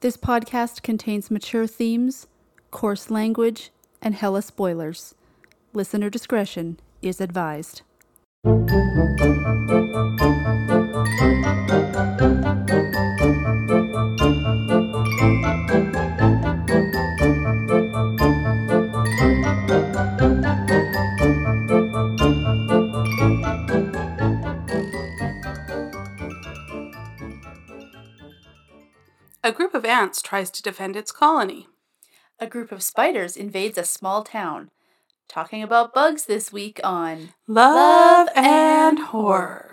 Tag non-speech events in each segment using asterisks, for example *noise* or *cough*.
This podcast contains mature themes, coarse language, and hella spoilers. Listener discretion is advised. A group of ants tries to defend its colony. A group of spiders invades a small town. Talking about bugs this week on Love and horror.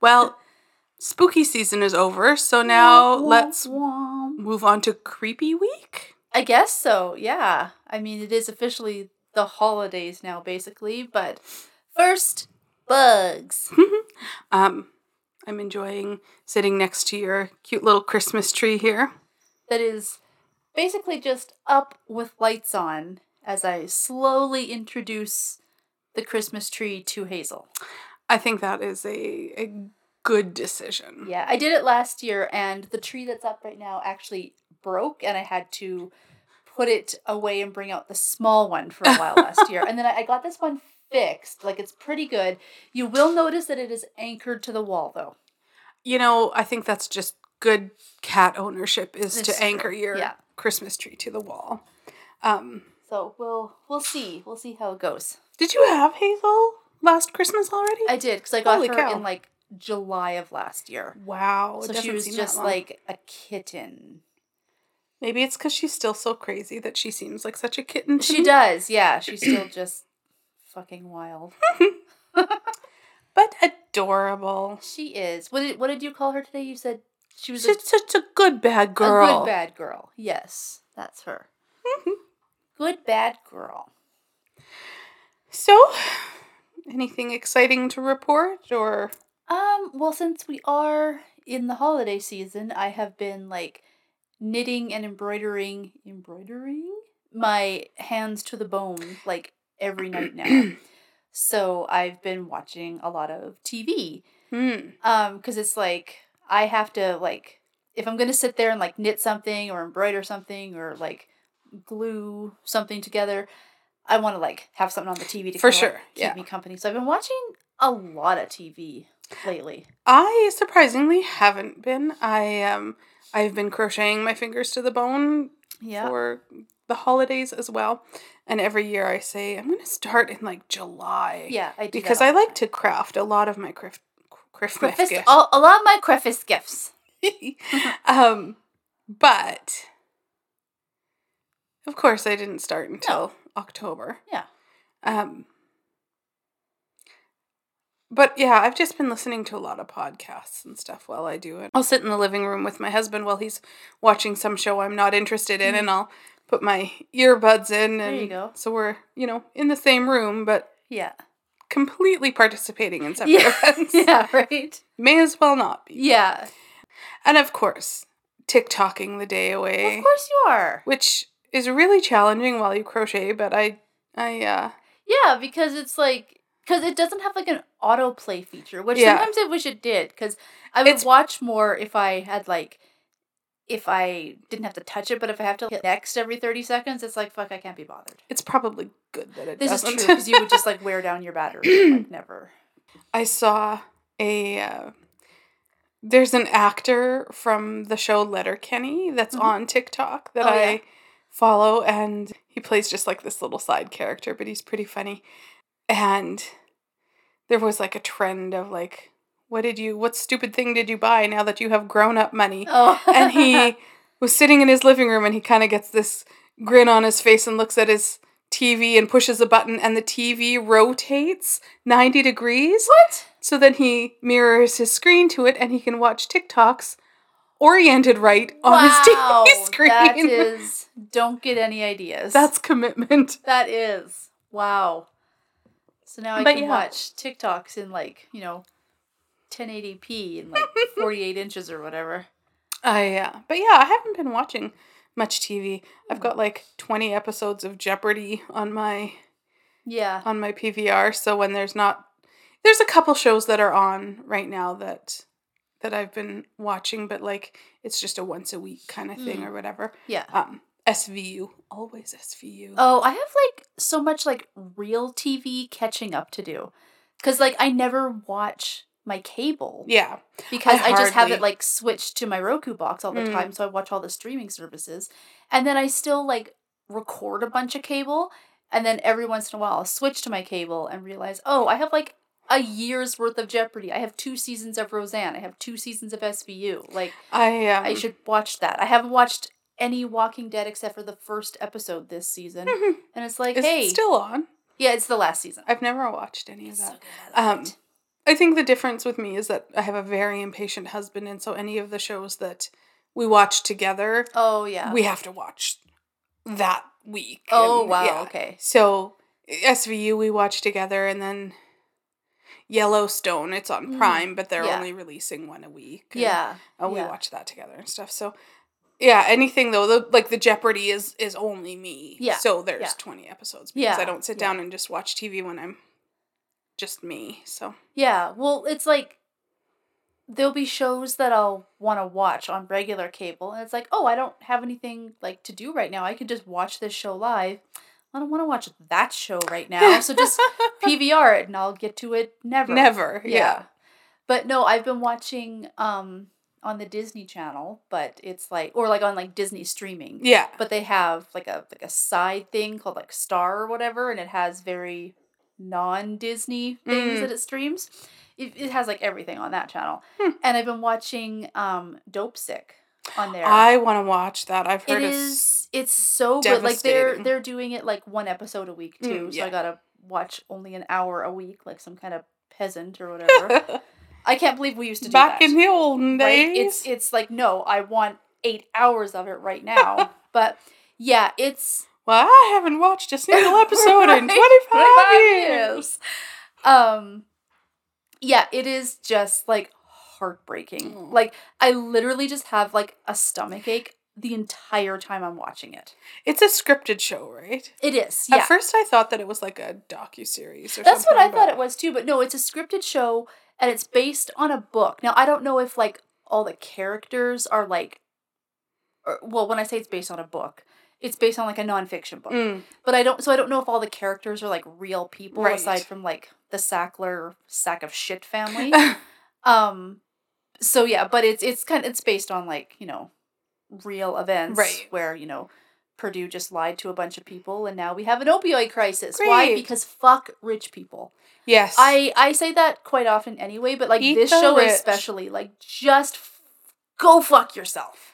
Well, spooky season is over, so now let's move on to creepy week. I guess so, yeah. I mean, it is officially the holidays now, basically, but first, bugs. *laughs* Um, I'm enjoying sitting next to your cute little Christmas tree here. that is basically just up with lights on as I slowly introduce the Christmas tree to Hazel. I think that is a, a good decision. Yeah, I did it last year, and the tree that's up right now actually broke, and I had to put it away and bring out the small one for a while last year. *laughs* And then I, I got this one fixed. Like, it's pretty good. You will notice that it is anchored to the wall, though. You know, I think that's just good cat ownership is It's to anchor your yeah. Christmas tree to the wall. Um, So we'll we'll see. We'll see how it goes. did you have Hazel last Christmas already? I did because I got Holy her cow. in like July of last year. wow. So she was just like a kitten. maybe it's because she's still so crazy that she seems like such a kitten. She me. does, yeah. She's still *clears throat* just fucking wild. but adorable. She is. What did what did you call her today? You said she was a, such a good bad girl. a good bad girl. Yes, that's her. *laughs* good bad girl. So, anything exciting to report or Um, well, since we are in the holiday season, I have been like knitting and embroidering, embroidering my hands to the bone like every night *clears throat* now. so I've been watching a lot of TV. hmm. Um, because it's like I have to like if I'm gonna sit there and like knit something or embroider something or like glue something together, I want to like have something on the TV to For kinda, like, sure, keep yeah. me company. So I've been watching a lot of TV lately. I surprisingly haven't been. I um I've been crocheting my fingers to the bone Yeah. for the holidays as well. And every year I say I'm going to start in like July. Yeah, I do Because I like to craft a lot of my craft Christmas gifts. a, a lot of my Crefist gifts. *laughs* um but of course I didn't start until October. Yeah. Um but yeah, I've just been listening to a lot of podcasts and stuff while I do it. I'll sit in the living room with my husband while he's watching some show I'm not interested in and I'll put my earbuds in and Mm. you go. so we're, you know, in the same room but Yeah. completely participating in separate Yeah. *laughs* events. yeah. Right. May as well not be. Yeah. And of course, TikToking the day away Of course you are. which is really challenging while you crochet but i i uh Yeah, because it's like because it doesn't have like an autoplay feature, which Yeah. sometimes I wish it did. Because I would It's- watch more if I had like if I didn't have to touch it, but if I have to hit next every thirty seconds, it's like fuck, I can't be bothered. it's probably good that it This doesn't is true because you would just like wear down your battery, like *clears throat* never. i saw a uh, there's an actor from the show letterkenny that's Mhm. on tiktok that Oh, i yeah. follow and he plays just like this little side character but he's pretty funny and there was like a trend of like what did you what stupid thing did you buy now that you have grown up money Oh, *laughs* and he was sitting in his living room and he kind of gets this grin on his face and looks at his TV and pushes a button and the TV rotates 90 degrees. what? So then he mirrors his screen to it and he can watch TikToks oriented right on his TV *laughs* screen. That is don't get any ideas. That's commitment. that is wow. So now I But can yeah. watch TikToks in like you know, 1080p and like *laughs* 48 inches or whatever. Uh, but yeah, I haven't been watching much TV. I've got like 20 episodes of Jeopardy on my Yeah. on my PVR, so when there's not there's a couple shows that are on right now that that I've been watching, but like it's just a once a week kind of thing Mm. or whatever. Yeah. Um, SVU, always SVU. Oh, I have like so much like real TV catching up to do. Cuz like I never watch my cable Yeah, because I, just have it like switched to my Roku box all the Mm. time so I watch all the streaming services. And then I still like record a bunch of cable and then every once in a while I'll switch to my cable and realize, "Oh, I have like a year's worth of Jeopardy. I have two seasons of Roseanne. I have two seasons of SVU. Like I um, I should watch that. I haven't watched any Walking Dead except for the first episode this season. *laughs* And it's like, Is hey, it still on? yeah, it's the last season. I've never watched any of It's so that. good. Um. I think the difference with me is that I have a very impatient husband, and so any of the shows that we watch together, Oh yeah. we have to watch that week. oh and, wow. yeah. Okay. So SVU we watch together, and then Yellowstone it's on Mm, Prime, but they're yeah. only releasing one a week. and, Yeah. uh, we yeah. watch that together and stuff. So. Yeah, anything though, the, like the Jeopardy is is only me. Yeah, So there's yeah. twenty episodes because I don't sit down and just watch TV when I'm just me. So Yeah. Well, it's like there'll be shows that I'll want to watch on regular cable, and it's like, oh, I don't have anything like to do right now. I could just watch this show live. I don't want to watch that show right now, so just *laughs* PVR it, and I'll get to it never. Never. Yeah. Yeah. But no, I've been watching um on the Disney Channel, but it's like or like on like Disney streaming. Yeah. But they have like a like a side thing called like Star or whatever, and it has very non Disney things Mm. that it streams. It, it has like everything on that channel. Hmm. And I've been watching um Dopesick on there. I want to watch that. I've heard it's it's so good. Like they're they're doing it like one episode a week too. Mm, so I gotta watch only an hour a week, like some kind of peasant or *laughs* whatever. I can't believe we used to do back that. in the olden days. right? It's it's like no, I want eight hours of it right now. *laughs* but yeah, it's well, I haven't watched a single *laughs* episode in Right? 25, years. Um, yeah, it is just like heartbreaking. Oh. Like I literally just have like a stomach ache the entire time I'm watching it. It's a scripted show, right? It is, yeah. At first, I thought that it was like a docu series or something. That's what I thought it was too, but no, it's a scripted show and it's based on a book. Now, I don't know if like all the characters are like or, well, when I say it's based on a book, it's based on like a nonfiction book. Mm, But I don't so I don't know if all the characters are like real people Right. aside from like the Sackler sack of shit family. *laughs* um so yeah, but it's it's kind of it's based on like, you know, real events Right. where, you know, Purdue just lied to a bunch of people and now we have an opioid crisis. Why? Because fuck rich people. yes. I I say that quite often anyway, but like Eat this show rich. especially, like just f- go fuck yourself.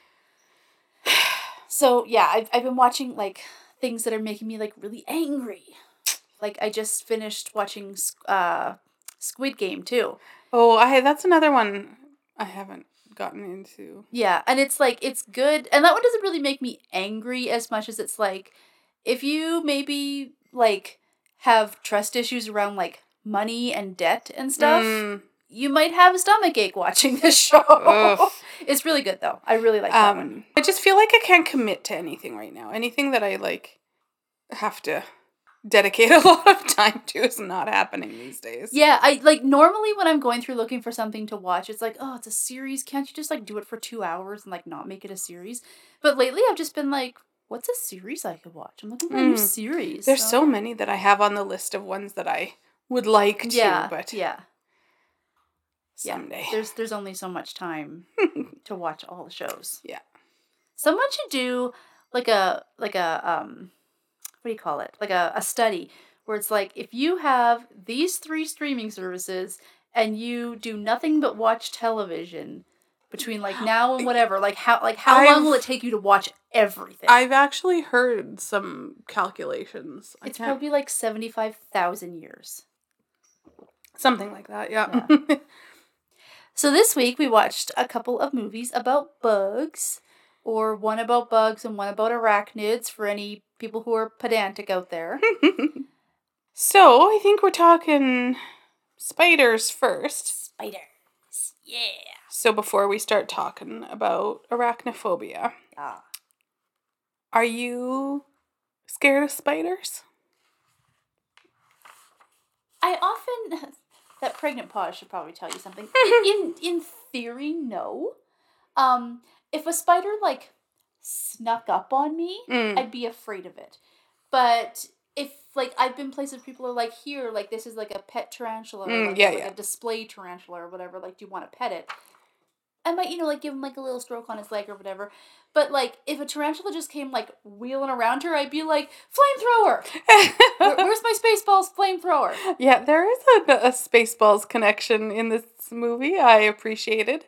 So yeah, I've I've been watching like things that are making me like really angry. Like I just finished watching uh Squid Game too. oh, I that's another one I haven't gotten into. Yeah, and it's like it's good, and that one doesn't really make me angry as much as it's like if you maybe like have trust issues around like money and debt and stuff. Mm, you might have a stomach ache watching this show. *laughs* It's really good though. I really like that one. um, I just feel like I can't commit to anything right now. Anything that I like have to dedicate *laughs* a lot of time to is not happening these days. Yeah, I like normally when I'm going through looking for something to watch, it's like, oh, it's a series. Can't you just like do it for two hours and like not make it a series? But lately, I've just been like, what's a series I could watch? I'm looking for a new Mm. series. There's so many that I have on the list of ones that I would like to, yeah, but yeah, someday. yeah. There's there's only so much time *laughs* to watch all the shows. Yeah. Someone should do like a like a um what do you call it? Like a, a study where it's like if you have these three streaming services and you do nothing but watch television between like *gasps* now and whatever, like how like how long will it take you to watch everything? I've actually heard some calculations. I it's can't- probably like seventy five thousand years. something like that. Yeah. *laughs* So this week we watched a couple of movies about bugs, or one about bugs and one about arachnids for any people who are pedantic out there. *laughs* *laughs* so I think we're talking spiders first. Spiders. Yeah. So before we start talking about arachnophobia, Ah. are you scared of spiders? I often *laughs* that pregnant pause should probably tell you something. *laughs* in in theory, no. Um, if a spider like snuck up on me, Mm. I'd be afraid of it. But if like I've been places people are like here, like this is like a pet tarantula, or Mm, like, yeah, like yeah. a display tarantula or whatever. Like, do you want to pet it? I might, you know, like give him like a little stroke on his leg or whatever. But like, if a tarantula just came like wheeling around her, I'd be like, flamethrower. *laughs* Where, where's my Spaceballs flamethrower? yeah, there is a, a Spaceballs connection in this movie. I appreciated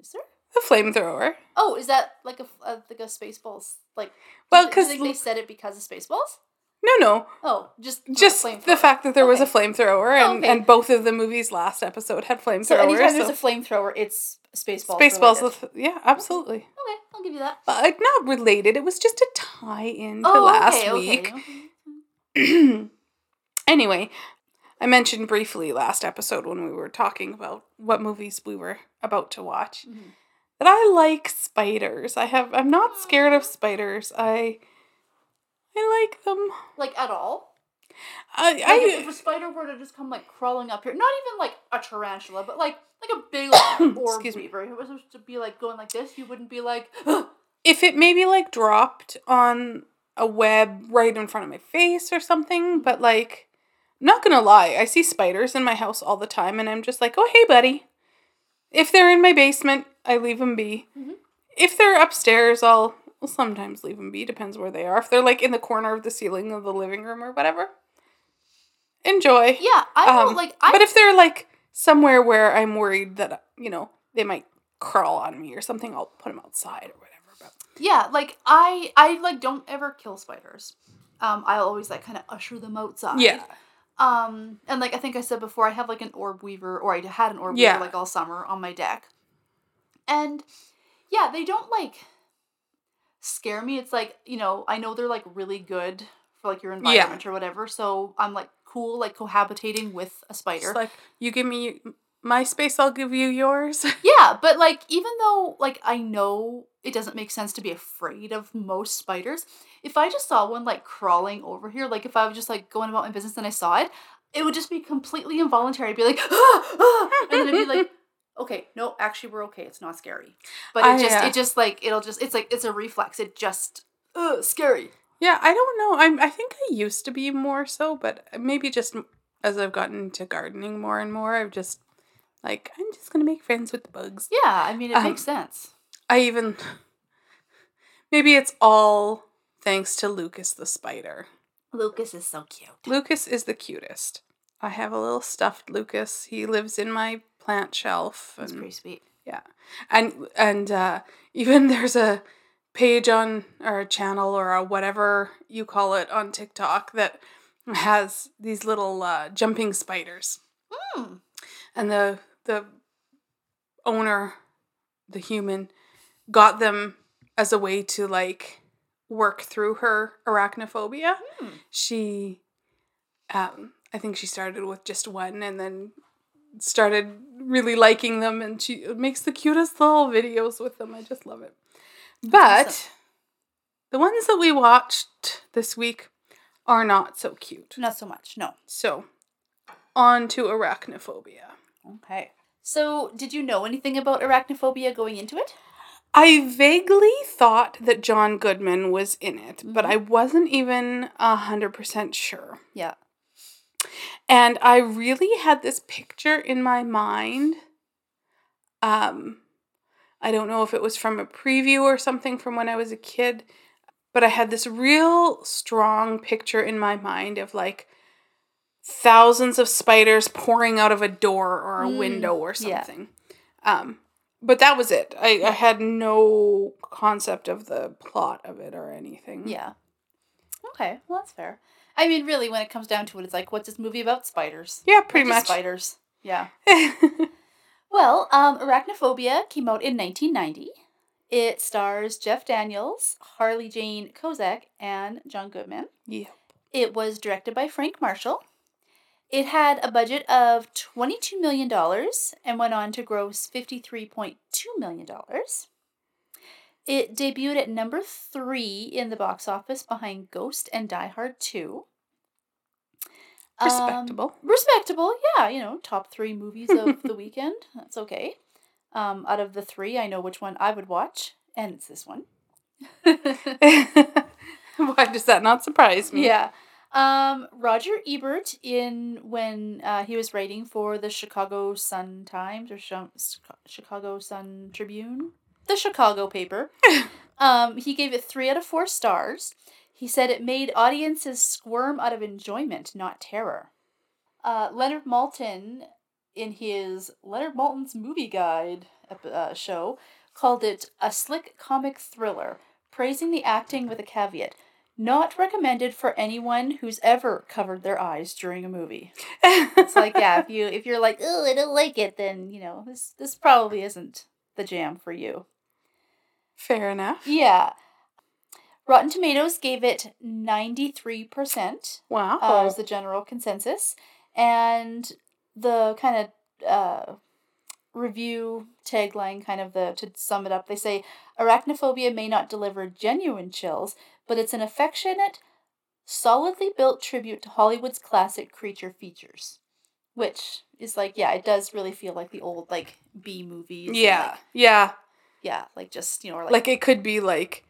Is there? the flamethrower. Oh, is that like a, a like a Spaceballs like? Well, because think they said it because of Spaceballs? No, no, Oh, just just the fact that there was a Okay. flamethrower, Oh, and okay. and both of the movies' last episode had flamethrowers. So anytime there's so- a flamethrower, it's Spaceballs. Spaceballs, related. yeah, absolutely. Okay, I'll give you that. But like, not related. It was just a tie in to oh, last okay, week. Okay. *clears throat* anyway, I mentioned briefly last episode when we were talking about what movies we were about to watch Mhm. that I like spiders. I have I'm not scared of spiders. I I like them. Like at all? I, Like I if, if a spider were to just come like crawling up here, not even like a tarantula, but like like a big like, *coughs* orb Excuse me. weaver. If it was supposed to be like going like this, you wouldn't be like, *gasps* if it maybe like dropped on a web right in front of my face or something, but like not gonna lie, I see spiders in my house all the time and I'm just like, oh hey buddy. If they're in my basement, I leave them be. Mhm. If they're upstairs, I'll, I'll sometimes leave them be, depends where they are. If they're like in the corner of the ceiling of the living room or whatever, enjoy. yeah, I don't Um, like. I but if they're like somewhere where I'm worried that, you know, they might crawl on me or something, I'll put them outside or whatever. But yeah, like I I like don't ever kill spiders. Um, I always like kind of usher them outside. yeah. Um, and like I think I said before, I have like an orb weaver, or I had an orb Yeah. weaver like all summer on my deck. And yeah, they don't like scare me. It's like, you know, I know they're like really good for like your environment or whatever. So I'm like cool, like cohabitating with a spider. It's like you give me my space, I'll give you yours. *laughs* yeah, but like even though like I know it doesn't make sense to be afraid of most spiders, if I just saw one like crawling over here, like if I was just like going about my business and I saw it, it would just be completely involuntary. I'd be like, ah, *gasps* ah, and then I'd be like, *laughs* okay, no, actually we're okay. It's not scary. But it I, just uh, it just like it'll just it's like it's a reflex. It just ugh, scary. Yeah, I don't know. I'm I think I used to be more so, but maybe just as I've gotten into gardening more and more, I've just like I'm just gonna make friends with the bugs. Yeah, I mean it Um, makes sense. I even *laughs* maybe it's all thanks to Lucas the spider. Lucas is so cute. Lucas is the cutest. I have a little stuffed Lucas. He lives in my plant shelf. That's pretty sweet. Yeah, and and uh, *laughs* even there's a page on or a channel or a whatever you call it on TikTok that has these little uh, jumping spiders, Hmm. and the the owner, the human, got them as a way to like work through her arachnophobia. Hmm. She, um, I think she started with just one, and then started really liking them and she makes the cutest little videos with them. I just love it. But awesome. the ones that we watched this week are not so cute. Not so much. No. So, on to arachnophobia. Okay. So, did you know anything about arachnophobia going into it? I vaguely thought that John Goodman was in it, but Mhm. I wasn't even a hundred percent sure. Yeah. And I really had this picture in my mind. Um, I don't know if it was from a preview or something from when I was a kid, but I had this real strong picture in my mind of like thousands of spiders pouring out of a door or a Mm, window or yeah. something. Um, but that was it. I, I had no concept of the plot of it or anything. Yeah. Okay. Well, that's fair. I mean, really, when it comes down to it, it's like, what's this movie about? Spiders. Yeah, pretty much. Spiders. Yeah. *laughs* Well, um, Arachnophobia came out in 1990. It stars Jeff Daniels, Harley Jane Kozak, and John Goodman. yeah. It was directed by Frank Marshall. It had a budget of $22 million and went on to gross $53.2 million. It debuted at number three in the box office behind Ghost and Die Hard 2. Um, Respectable. respectable, yeah. You know, top three movies of the *laughs* weekend. That's okay. Um, out of the three, I know which one I would watch, and it's this one. *laughs* Why does that not surprise me? Yeah. Um, Roger Ebert, in when uh, he was writing for the Chicago Sun Times or Sh- Chicago Sun Tribune, the Chicago paper, *laughs* um, he gave it three out of four stars. He said it made audiences squirm out of enjoyment, not terror. Uh, Leonard Maltin, in his Leonard Maltin's Movie Guide uh, show, called it a slick comic thriller, praising the acting with a caveat. Not recommended for anyone who's ever covered their eyes during a movie. It's like, yeah, if you if you're like, oh, I don't like it, then you know this this probably isn't the jam for you. Fair enough. Yeah. Rotten Tomatoes gave it 93% Wow. uh, is the general consensus. And the kind of uh, review tagline, kind of the to sum it up, they say arachnophobia may not deliver genuine chills, but it's an affectionate, solidly built tribute to Hollywood's classic creature features. Which is like, yeah, it does really feel like the old like B movies. yeah. like- yeah. yeah, like just you know, like, Like it could be like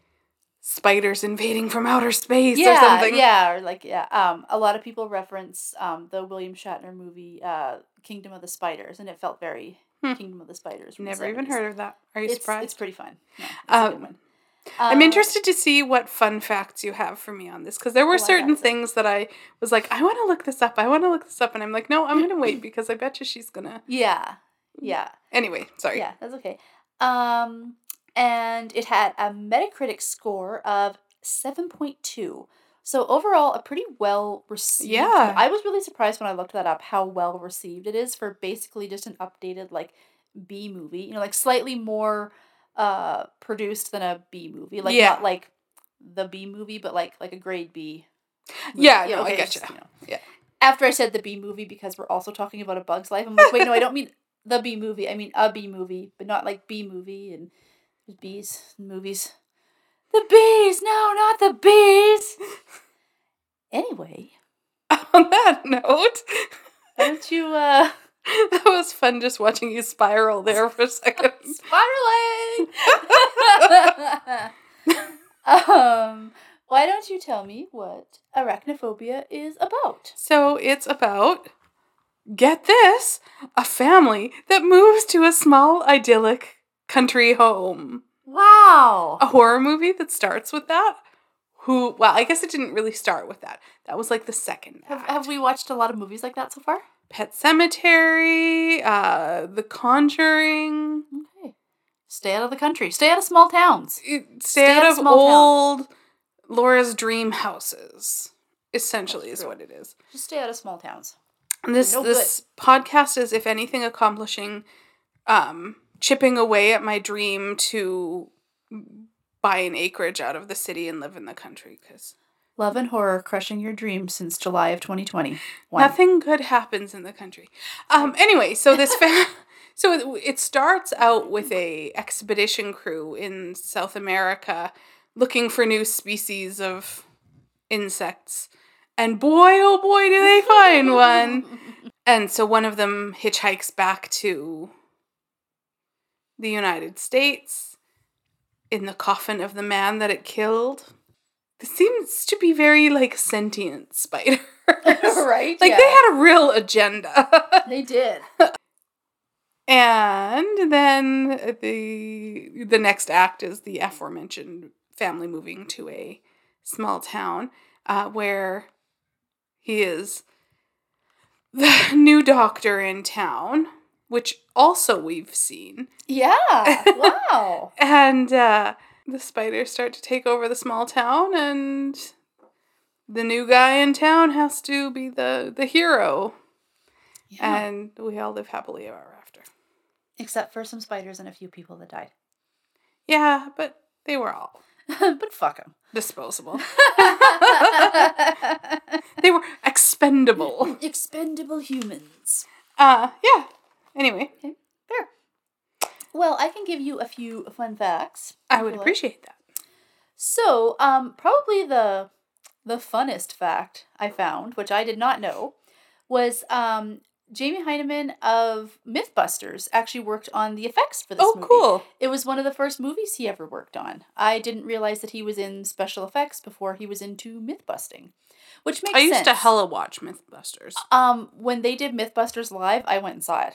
spiders invading from outer space yeah, or something. Yeah, or like yeah. Um, a lot of people reference um the William Shatner movie, uh, Kingdom of the Spiders, and it felt very Hmm. Kingdom of the Spiders. from the Never even heard of that. Are you It's, surprised? it's pretty fun. Yeah, it's Um. I'm Uh, interested to see what fun facts you have for me on this because there Oh, were I certain things that I was like, I want to look this up. I want to look this up, and I'm like, no, I'm gonna wait *laughs* because I bet you she's gonna. Yeah, yeah, Anyway, sorry. yeah. That's okay. Um, and it had a Metacritic score of seven point two. So overall, a pretty well received. Yeah. I was really surprised when I looked that up how well received it is for basically just an updated like B movie. You know, like slightly more uh produced than a B movie. Like Yeah. not like the B movie, but like like a grade B. movie. Yeah, no, I it's getcha. you know. Yeah. After I said the B movie because we're also talking about a Bug's Life, I'm like, wait, no, I don't mean *laughs* the B movie. I mean a B movie, but not like B movie and there's bees movies. The bees, no, not the bees. Anyway, *laughs* On that note, don't you uh *laughs* that was fun just watching you spiral there for a second. *laughs* spiraling? um, why don't you tell me what arachnophobia is about? So it's about, get this, a family that moves to a small idyllic country home. Wow. A horror movie that starts with that. Who, well, I guess it didn't really start with that. That was like the second Have, have we watched a lot of movies like that so far? Pet Sematary, uh, The Conjuring. Okay. Stay out of the country. Stay out of small towns. It, Stay stay out out of old Laura's dream houses. Essentially, is what it is. Just stay out of small towns. And this no this podcast is, if anything, accomplishing, um, chipping away at my dream to buy an acreage out of the city and live in the country because Love and horror crushing your dreams since July of 2020. One. nothing good happens in the country. Um, anyway, so this fa- *laughs* so it, it starts out with a expedition crew in South America looking for new species of insects, and boy, oh boy, do they find one! *laughs* And so one of them hitchhikes back to the United States in the coffin of the man that it killed. This seems to be very like sentient spiders. *laughs* right? Like they had a real agenda. *laughs* They did. and then the the next act is the aforementioned family moving to a small town uh, where he is the *laughs* new doctor in town, which also we've seen. Yeah. *laughs* Wow. And uh, the spiders start to take over the small town, and the new guy in town has to be the, the hero. Yeah. And we all live happily ever after. Except for some spiders and a few people that died. Yeah, but they were all *laughs* but fuck them. disposable. *laughs* they were expendable. Expendable humans. Uh, yeah. Anyway, Fair. Well, I can give you a few fun facts. I would you like. appreciate that. So, um, probably the the funnest fact I found, which I did not know, was um, Jamie Hyneman of MythBusters actually worked on the effects for this Oh, movie. cool. It was one of the first movies he ever worked on. I didn't realize that he was in special effects before he was into myth busting, which makes I used sense. to hella watch MythBusters. Um, when they did MythBusters live, I went and saw it.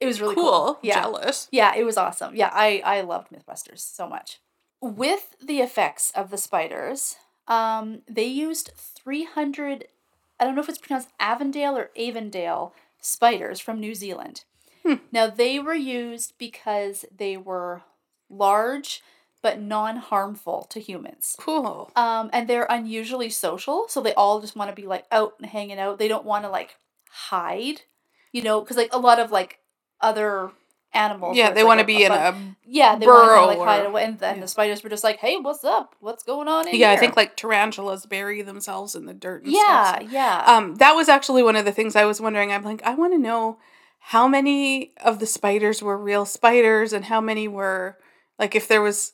It was really cool. cool. Yeah, Jealous. yeah, it was awesome. Yeah, I I loved MythBusters so much. With the effects of the spiders, um, they used three hundred. I don't know if it's pronounced Avondale or Avondale spiders from New Zealand. Hmm. Now they were used because they were large but non-harmful to humans. Cool. Um, and they're unusually social, so they all just want to be like out and hanging out. They don't want to like hide, you know, because like a lot of like other animals. Yeah, they want to be in fun- a. yeah, they want to burrow like hide or- away, and then yeah. the spiders were just like, "Hey, what's up? What's going on in Yeah, I think like tarantulas bury themselves in the dirt and yeah, stuff. yeah, Um, that was actually one of the things I was wondering. I'm like, I want to know how many of the spiders were real spiders and how many were like if there was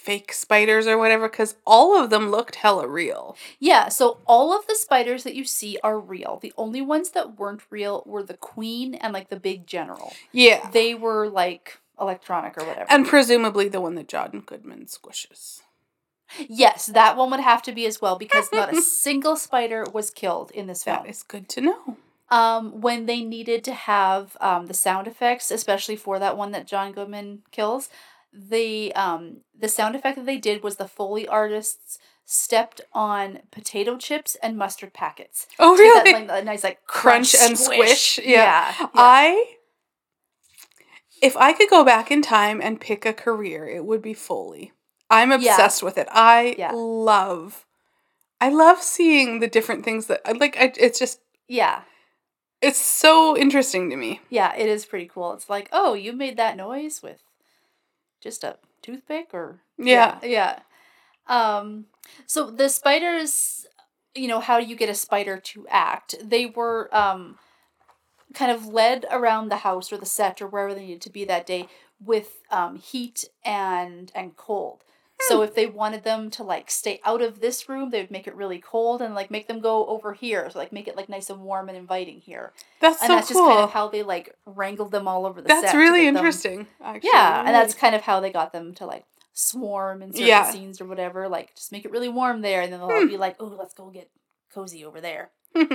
fake spiders or whatever because all of them looked hella real. yeah. So all of the spiders that you see are real. The only ones that weren't real were the queen and like the big general. Yeah. They were like electronic or whatever. And presumably the one that John Goodman squishes. Yes, that one would have to be as well because not a *laughs* single spider was killed in this film. That is good to know. Um, when they needed to have um, the sound effects, especially for that one that John Goodman kills, the um, the sound effect that they did was the Foley artists stepped on potato chips and mustard packets. Oh, really? That, like, nice like Crunch crunch, and squish, yeah. yeah. yeah. I if I could go back in time and pick a career, it would be Foley. I'm Yeah. obsessed with it. I Yeah. love I love seeing the different things that I like I, it's just yeah. it's so interesting to me. Yeah, it is pretty cool. It's like, oh, you made that noise with just a toothpick or Yeah. yeah. yeah. Um so the spiders, you know, how do you get a spider to act? They were um kind of led around the house or the set or wherever they needed to be that day with um heat and and cold. So if they wanted them to like stay out of this room, they would make it really cold and like make them go over here. So like make it like nice and warm and inviting here That's and so that's cool. just kind of how they like wrangled them all over the set. that's really get them- interesting. Actually. yeah, and that's kind of how they got them to like swarm in certain Yeah. scenes or whatever. Like just make it really warm there, and then they'll Hmm. all be like, "Oh, let's go get cozy over there." *laughs*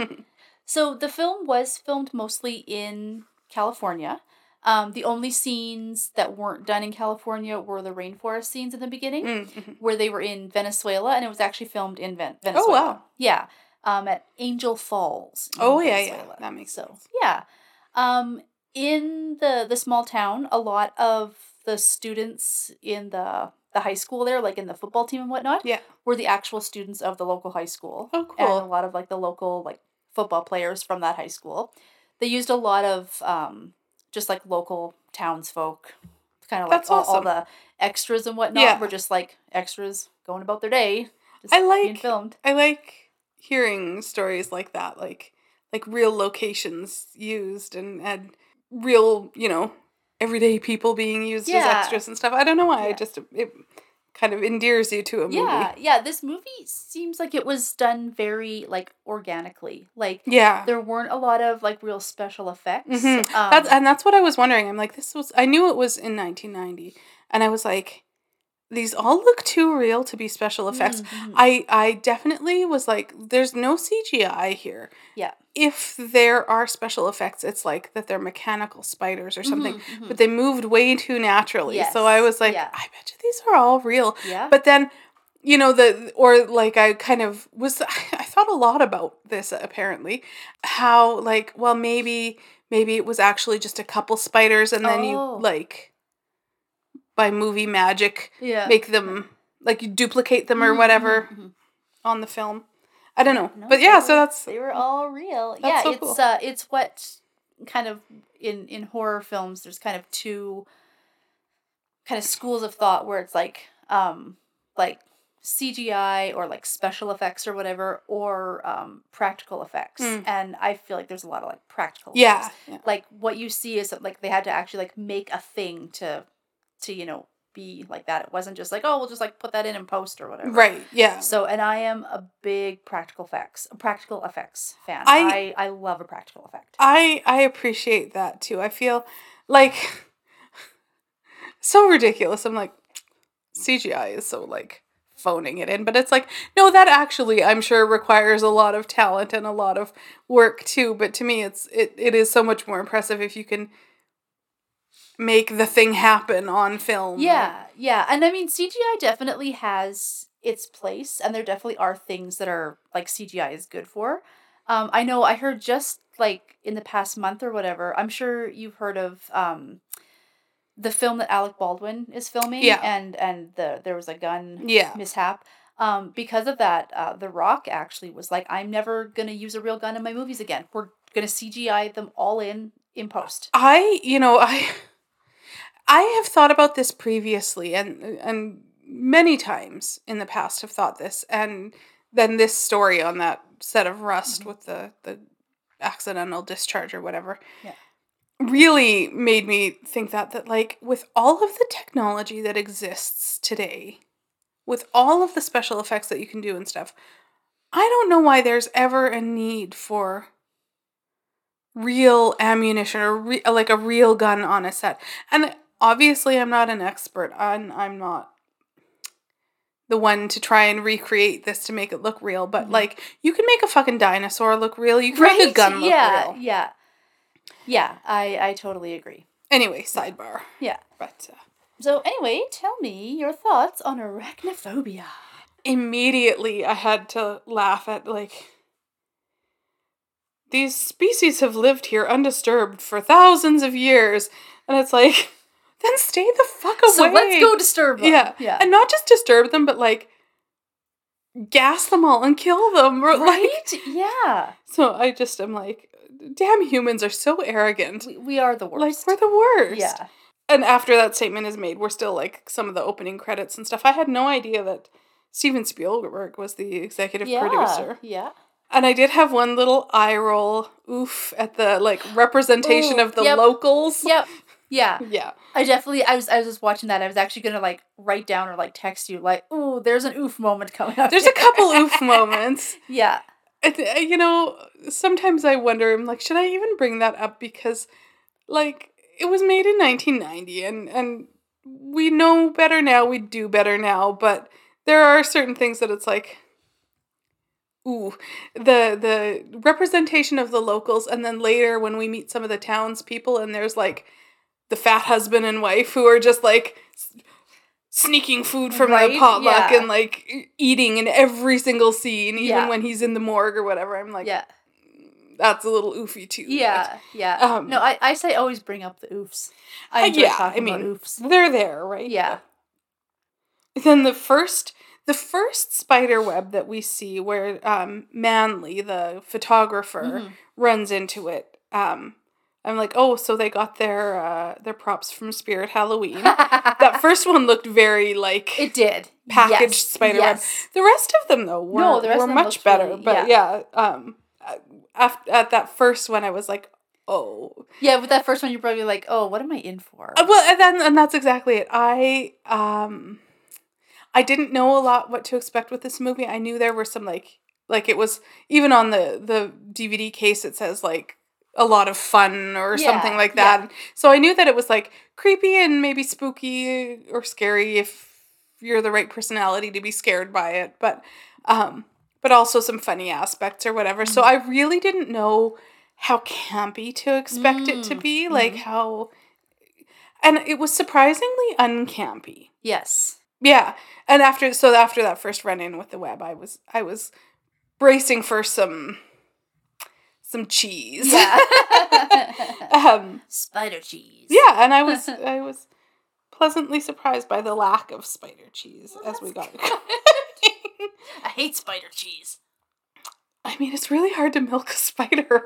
So the film was filmed mostly in California. Um, the only scenes that weren't done in California were the rainforest scenes in the beginning, Mm, mhm. where they were in Venezuela, and it was actually filmed in Ven- Oh, wow. Yeah, um, at Angel Falls. Oh, yeah, yeah. That makes so, sense. Yeah, um, in the the small town, a lot of the students in the the high school there, like in the football team and whatnot, Yeah. were the actual students of the local high school Oh, cool! and a lot of like the local like football players from that high school. They used a lot of um, just like local townsfolk, kind of like That's all, all the extras and whatnot Yeah. were just like extras going about their day. Just I being like- filmed. I like hearing stories like that, like like real locations used and and real, you know, everyday people being used as extras and stuff. I don't know why. Yeah. It just it kind of endears you to a movie. Yeah, yeah. This movie seems like it was done very like organically. Like Yeah. there weren't a lot of like real special effects. Mhm. Um, that's and that's what I was wondering. I'm like, this was I knew it was in 1990, and I was like, these all look too real to be special effects. mhm. I I definitely was like, there's no CGI here. Yeah. If there are special effects, it's like that they're mechanical spiders or something. Mhm, mhm. But they moved way too naturally. So I was like, yeah. I bet you these are all real. yeah. But then, you know, the or like I kind of was *laughs* I thought a lot about this apparently. How like, well maybe maybe it was actually just a couple spiders and then Oh. you like by movie magic yeah. make them like you duplicate them or Mhm, whatever mhm, mhm. on the film. I don't know. No, but yeah, they so that's they were all real. Yeah, so it's cool. uh it's what kind of in in horror films there's kind of two kind of schools of thought where it's like um like CGI or like special effects or whatever or um practical effects. Mm. And I feel like there's a lot of like practical yeah. effects. yeah. Like what you see is that, like they had to actually like make a thing to to you know be like that. It wasn't just like, oh, we'll just like put that in and post or whatever. Right. Yeah. So, and I am a big practical effects, practical effects fan. I- I, I love a practical effect. I I appreciate that too. I feel like *laughs* so ridiculous. I'm like CGI is so like phoning it in, but it's like no, that actually I'm sure requires a lot of talent and a lot of work too. But to me, it's it it is so much more impressive if you can make the thing happen on film. Yeah, yeah. And I mean, CGI definitely has its place, and there definitely are things that are like CGI is good for. Um, I know I heard just like in the past month or whatever, I'm sure you've heard of um, the film that Alec Baldwin is filming. Yeah. And, and the there was a gun Yeah. mishap. Um, because of that, uh, The Rock actually was like, I'm never going to use a real gun in my movies again. We're going to CGI them all in in post. I, you know, I *laughs* I have thought about this previously and and many times in the past have thought this and then this story on that set of Rust Mhm. with the the accidental discharge or whatever. Yeah. Really made me think that that like with all of the technology that exists today, with all of the special effects that you can do and stuff, I don't know why there's ever a need for real ammunition or re- like a real gun on a set. And obviously, I'm not an expert. I'm, I'm not the one to try and recreate this to make it look real. But Mhm. like, you can make a fucking dinosaur look real. You can make a gun look yeah, real. Yeah. Yeah, I, I totally agree. Anyway, sidebar. Yeah. But uh, So anyway, tell me your thoughts on arachnophobia. immediately, I had to laugh at like. These species have lived here undisturbed for thousands of years, and it's like, then stay the fuck away. So let's go disturb them. Yeah, Yeah. and not just disturb them, but like gas them all and kill them. or, right? Like, yeah. so I just am like, damn, humans are so arrogant. We, we are the worst. Like we're the worst. Yeah. And after that statement is made, we're still like some of the opening credits and stuff. I had no idea that Steven Spielberg was the executive yeah. producer. Yeah. And I did have one little eye roll oof at the like representation Ooh, of the yep. locals. Yep. Yeah. Yeah. I definitely I was I was just watching that. I was actually gonna like write down or like text you like, ooh, there's an oof moment coming up. There's a couple *laughs* oof moments. Yeah. Th- you know, sometimes I wonder, I'm like, should I even bring that up? Because, like, it was made in 1990, and, and we know better now, we do better now, but there are certain things that it's like, ooh, the the representation of the locals, and then later when we meet some of the townspeople, and there's like the fat husband and wife who are just like sneaking food from Right, the potluck yeah. and like eating in every single scene, even Yeah. when he's in the morgue or whatever. I'm like, yeah. that's a little oofy too. Yeah. Yeah. um, no, I, I say always bring up the oofs. Uh, I enjoy yeah, talking I about mean, oofs. they're there, right? Yeah. Then the first the first spider web that we see where um Manley, the photographer, Mhm. runs into it. Um I'm like, oh, so they got their uh their props from Spirit Halloween. *laughs* that first one looked very like it did. packaged Yes. spider web. yes. The rest of them though were, No, the rest were much better. really- but yeah, um after, at that first one I was like, oh. Yeah, with that first one, you're probably like, oh, what am I in for? Uh, well, and then and that's exactly it. I um I didn't know a lot what to expect with this movie. I knew there were some like like it was even on the the DVD case it says like a lot of fun or something like that. So I knew that it was like creepy and maybe spooky or scary if you're the right personality to be scared by it, but um but also some funny aspects or whatever. So I really didn't know how campy to expect it to Mm, be, like how and it was surprisingly uncampy. yes. Yeah. And after so after that first run in with the web, I was I was bracing for some some cheese. Yeah. *laughs* um Spider cheese. yeah, and I was *laughs* I was pleasantly surprised by the lack of spider cheese Well, as we got I hate spider cheese. I mean, it's really hard to milk a spider. *laughs* they have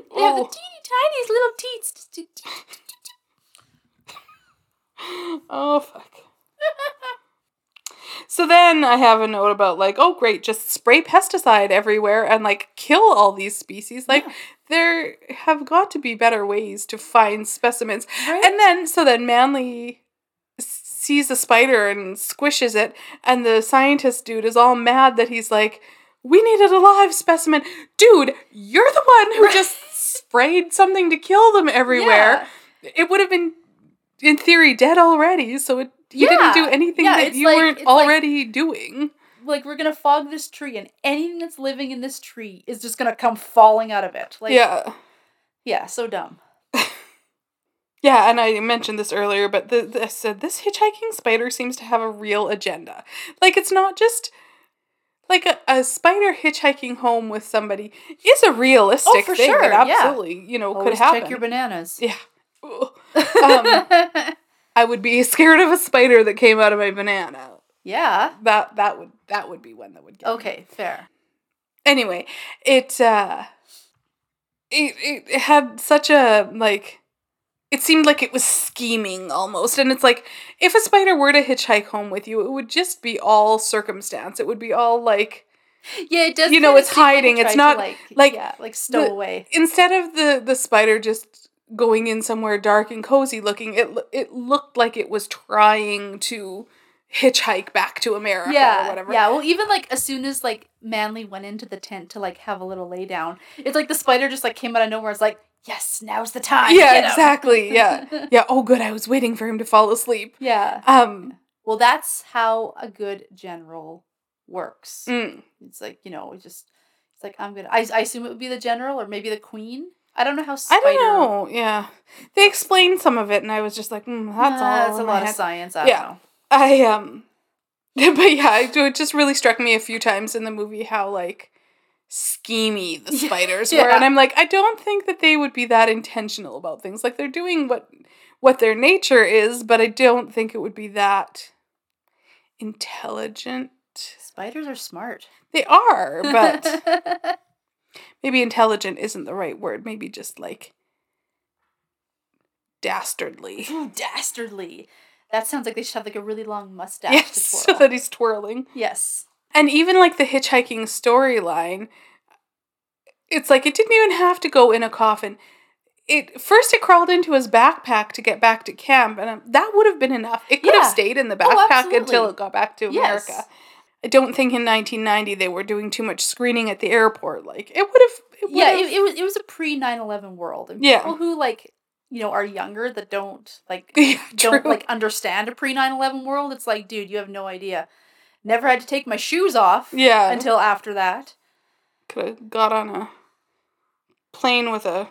the oh, teeny tiniest little teats. oh fuck. So then I have a note about like, oh great, just spray pesticide everywhere and like kill all these species. Like Yeah. there have got to be better ways to find specimens. Right? And then so then Manley sees a spider and squishes it and the scientist dude is all mad that he's like we needed a live specimen. Dude, you're the one who Right. just *laughs* sprayed something to kill them everywhere. It would have been in theory dead already, so it you didn't do anything Yeah, that you like- weren't it's like- already doing. like we're gonna fog this tree, and anything that's living in this tree is just gonna come falling out of it. Like, yeah. yeah, so dumb. *laughs* Yeah, and I mentioned this earlier, but the, the I said this hitchhiking spider seems to have a real agenda. Like it's not just like a, a spider hitchhiking home with somebody is a realistic Oh, for thing sure, that yeah. absolutely you know Always could happen. check your bananas. yeah. *laughs* Um, I would be scared of a spider that came out of my banana. yeah. That that would that would be one that would get me. Okay, fair. anyway, it uh it, it had such a like it seemed like it was scheming almost and it's like if a spider were to hitchhike home with you it would just be all circumstance it would be all like Yeah, it does. You know, it's hiding, it's to, not- like, like, yeah, like stow the- away. instead of the the spider just going in somewhere dark and cozy looking it it looked like it was trying to hitchhike back to America Yeah, or whatever yeah. Well, even like as soon as like Manley went into the tent to like have a little lay down, it's like the spider just like came out of nowhere. It's like, yes, now's the time. Yeah, exactly, yeah. *laughs* yeah oh good I was waiting for him to fall asleep yeah. um Well, that's how a good general works. mm. It's like you know, it just it's like I'm gonna. I, I assume it would be the general or maybe the queen. I don't know how. I don't know. Yeah, they explained some of it, and I was just like, mm, "That's Ah, all." That's a lot of science. I Yeah. know. I um, *laughs* but yeah, it, it just really struck me a few times in the movie how like schemy the *laughs* spiders Yeah. were, and I'm like, I don't think that they would be that intentional about things. Like they're doing what what their nature is, but I don't think it would be that intelligent. Spiders are smart, They are, but *laughs* maybe intelligent isn't the right word. Maybe just like dastardly. *laughs* Ooh, dastardly. That sounds like they should have like a really long mustache Yes, to *laughs* so that he's twirling. yes. And even like the hitchhiking storyline, it's like it didn't even have to go in a coffin. It first it crawled into his backpack to get back to camp, and um, that would have been enough. It could Yeah. have stayed in the Oh, backpack until it got back to Yes. I don't think in 1990 they were doing too much screening at the airport. Like it would have. Yeah, it, it was it was a pre 9-11 world. And Yeah. people who like you know are younger that don't like *laughs* yeah, don't like understand a pre 9-11 world. It's like, dude, you have no idea. Never had to take my shoes off yeah. until after that. could have got on a plane with a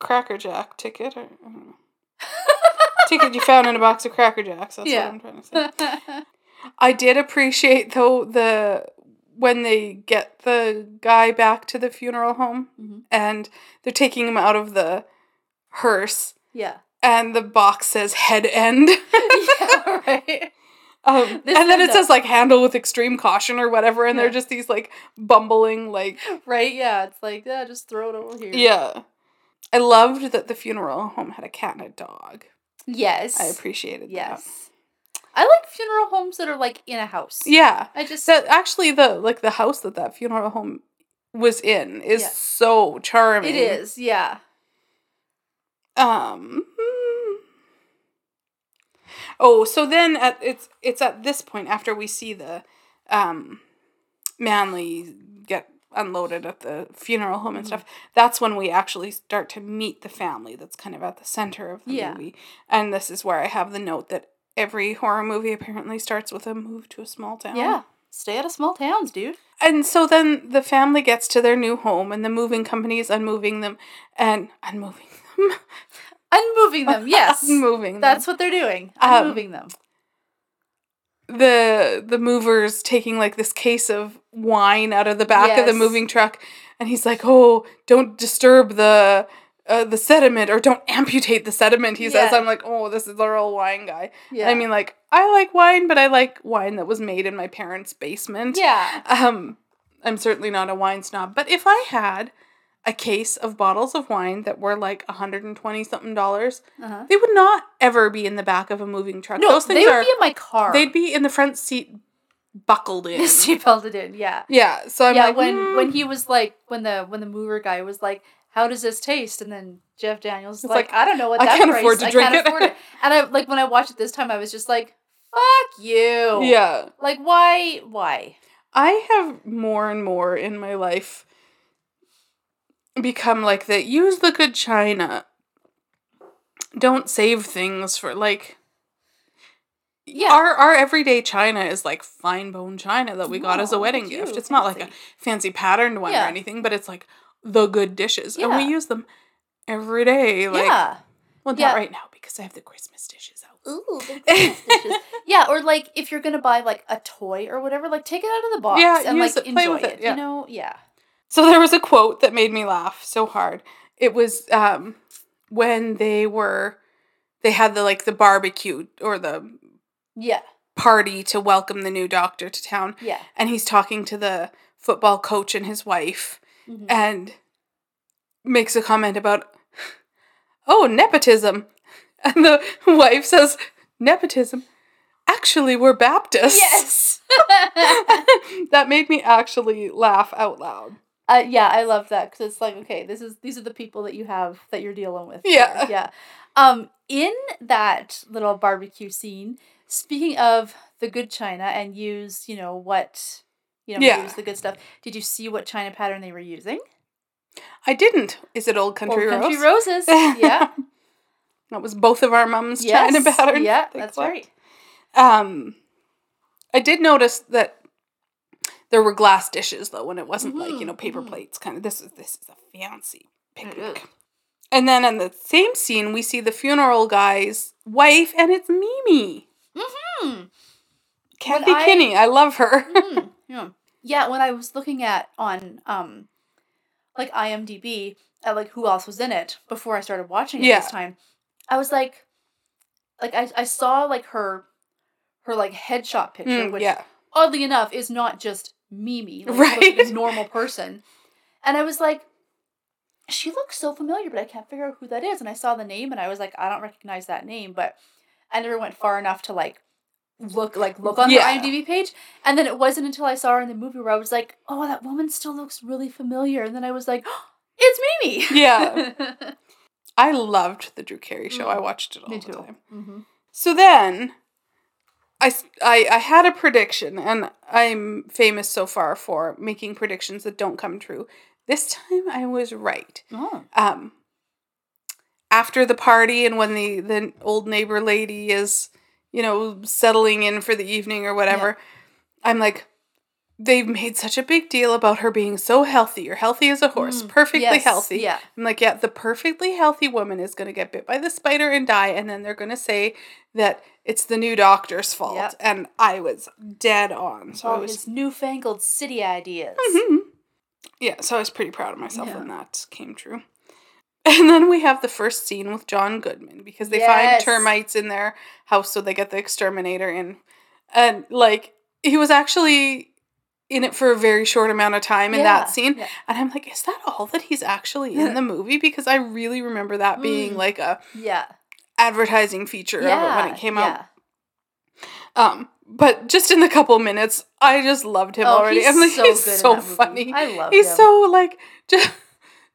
Cracker Jack ticket or I don't know. *laughs* ticket you found in a box of Cracker Jacks. That's Yeah. what I'm trying to say. *laughs* I did appreciate though the when they get the guy back to the funeral home Mhm. and they're taking him out of the hearse yeah. and the box says head end. *laughs* yeah, *laughs* right. Um, and then it up- says like handle with extreme caution or whatever, and they're just these like bumbling like Right, yeah. It's like, yeah, just throw it over here. Yeah. I loved that the funeral home had a cat and a dog. Yes. I appreciated that. Yes. I like funeral homes that are like in a house. Yeah. I just That actually the like the house that that funeral home was in is Yeah. so charming. it is, yeah. Um hmm. Oh, so then at it's it's at this point after we see the um Manley get unloaded at the funeral home and Mhm. stuff. That's when we actually start to meet the family that's kind of at the center of the Yeah. movie. And this is where I have the note that every horror movie apparently starts with a move to a small town. Yeah. Stay out of small towns, dude. And so then the family gets to their new home and the moving company is unmoving them and unmoving them. *laughs* Unmoving them, *laughs* yes. unmoving them. That's what they're doing. Um, Unmoving them. the the movers taking like this case of wine out of the back of the moving truck and he's like oh don't disturb the uh, the sediment or don't amputate the sediment he says i'm like oh this is the real wine guy Yeah. i mean like i like wine but i like wine that was made in my parents basement yeah. um i'm certainly not a wine snob but if i had a case of bottles of wine that were like 120 something dollars Uh-huh. they would not ever be in the back of a moving truck No, those things they would are be in my car. They'd be in the front seat buckled *laughs* in. seatbelt it in. Yeah. yeah, so I'm yeah. like, when "Mm." when he was like when the when the mover guy was like, "How does this taste?" and then Jeff Daniels is like, like, "I don't know what "I that can't price- afford to I drink can't it." afford it." *laughs* And I like when I watched it this time, I was just like, "Fuck you." yeah, Like why? Why? I have more and more in my life become like that. Use the good china. Don't save things for like Yeah. our our everyday china is like fine bone china that we got as a wedding cute, gift. It's not like a fancy. fancy patterned one Yeah. or anything, but it's like the good dishes, and we use them every day. Like, yeah. well, not Yeah. right now because I have the Christmas dishes out. Ooh, the *laughs* Christmas dishes. Yeah, or like if you're gonna buy like a toy or whatever, like take it out of the box Yeah, and like it, play enjoy with it, it. yeah. You know, yeah. So there was a quote that made me laugh so hard. It was um, when they were, they had the like the barbecue or the Yeah. party to welcome the new doctor to town, Yeah. and he's talking to the football coach and his wife, Mhm. and makes a comment about, oh nepotism, *laughs* and the *laughs* wife says, nepotism. Actually, we're Baptists. Yes. *laughs* that made me actually laugh out loud. uh, yeah, I love that because it's like okay, this is these are the people that you have that you're dealing with. here. Yeah. Yeah. Um, in that little barbecue scene, speaking of the good china and use, you know what, you know, Yeah. use the good stuff. Did you see what china pattern they were using? I didn't. Is it Old Country Old Rose? Country Roses. Yeah. *laughs* That was both of our mums' yes. China patterns. Yeah, that's right. Um, I did notice that there were glass dishes though, when it wasn't like you Mhm, know paper mhm. plates. Kind of this is this is a fancy picnic. And then in the same scene, we see the funeral guy's wife, and it's Mimi, Mm-hmm. Kathy I- Kinney. I love her. Mm, yeah. Yeah, when I was looking at on um like IMDb at like who else was in it before I started watching it Yeah. this time, I was like like I, I saw like her her like headshot picture, Mm, which yeah, oddly enough is not just Mimi, *laughs* like, Right. right. like a normal person. And I was like, she looks so familiar, but I can't figure out who that is. And I saw the name and I was like, I don't recognize that name, but I never went far enough to like look like look on Yeah. her IMDb page. And then it wasn't until I saw her in the movie where I was like, oh, that woman still looks really familiar. And then I was like, it's Mimi. Yeah. *laughs* I loved the Drew Carey show. Mm. I watched it all Me the too. time. hmm So then, I, I, I had a prediction, and I'm famous so far for making predictions that don't come true. This time I was right. Oh. Um, after the party, and when the, the old neighbor lady is, you know, settling in for the evening or whatever, I'm like, they've made such a big deal about her being so healthy or healthy as a horse, Mm, perfectly yes, healthy. Yeah. I'm like, yeah, the perfectly healthy woman is going to get bit by the spider and die, and then they're going to say that it's the new doctor's fault. Yep. And I was dead on. So I was, his newfangled city ideas. Mhm. yeah, so I was pretty proud of myself Yeah. when that came true. And then we have the first scene with John Goodman because they find termites in their house, so they get the exterminator in. And like, he was actually in it for a very short amount of time in Yeah, that scene. yeah. And I'm like, is that all that he's actually in the *laughs* movie? Because I really remember that being Mm. like a Yeah. advertising feature of it when it came out. yeah. Um, but just in the couple minutes, I just loved him Oh, already. he's I'm like, so he's so funny. I love he's him. so like *laughs* just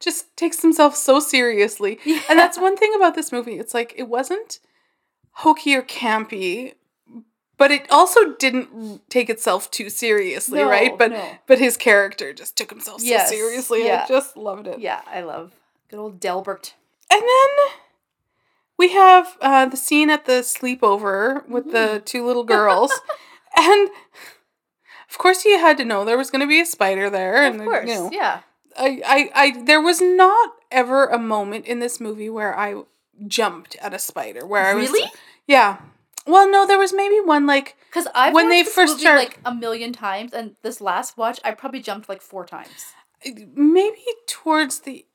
just takes himself so seriously. And that's one thing about this movie. It's like it wasn't hokey or campy, but it also didn't take itself too seriously, No, right? But no. but his character just took himself so seriously. yeah. I just loved it. Yeah, I love good old Delbert. And then we have uh, the scene at the sleepover with the Mm. two little girls. *laughs* and of course, you had to know there was going to be a spider there. Of and, course, You know, yeah. I, I, I, there was not ever a moment in this movie where I jumped at a spider. Where I was. Really? Yeah. Well, no, there was maybe one like. Because I've When they first start- like a million times, and this last watch, I probably jumped like four times. Uh, maybe towards the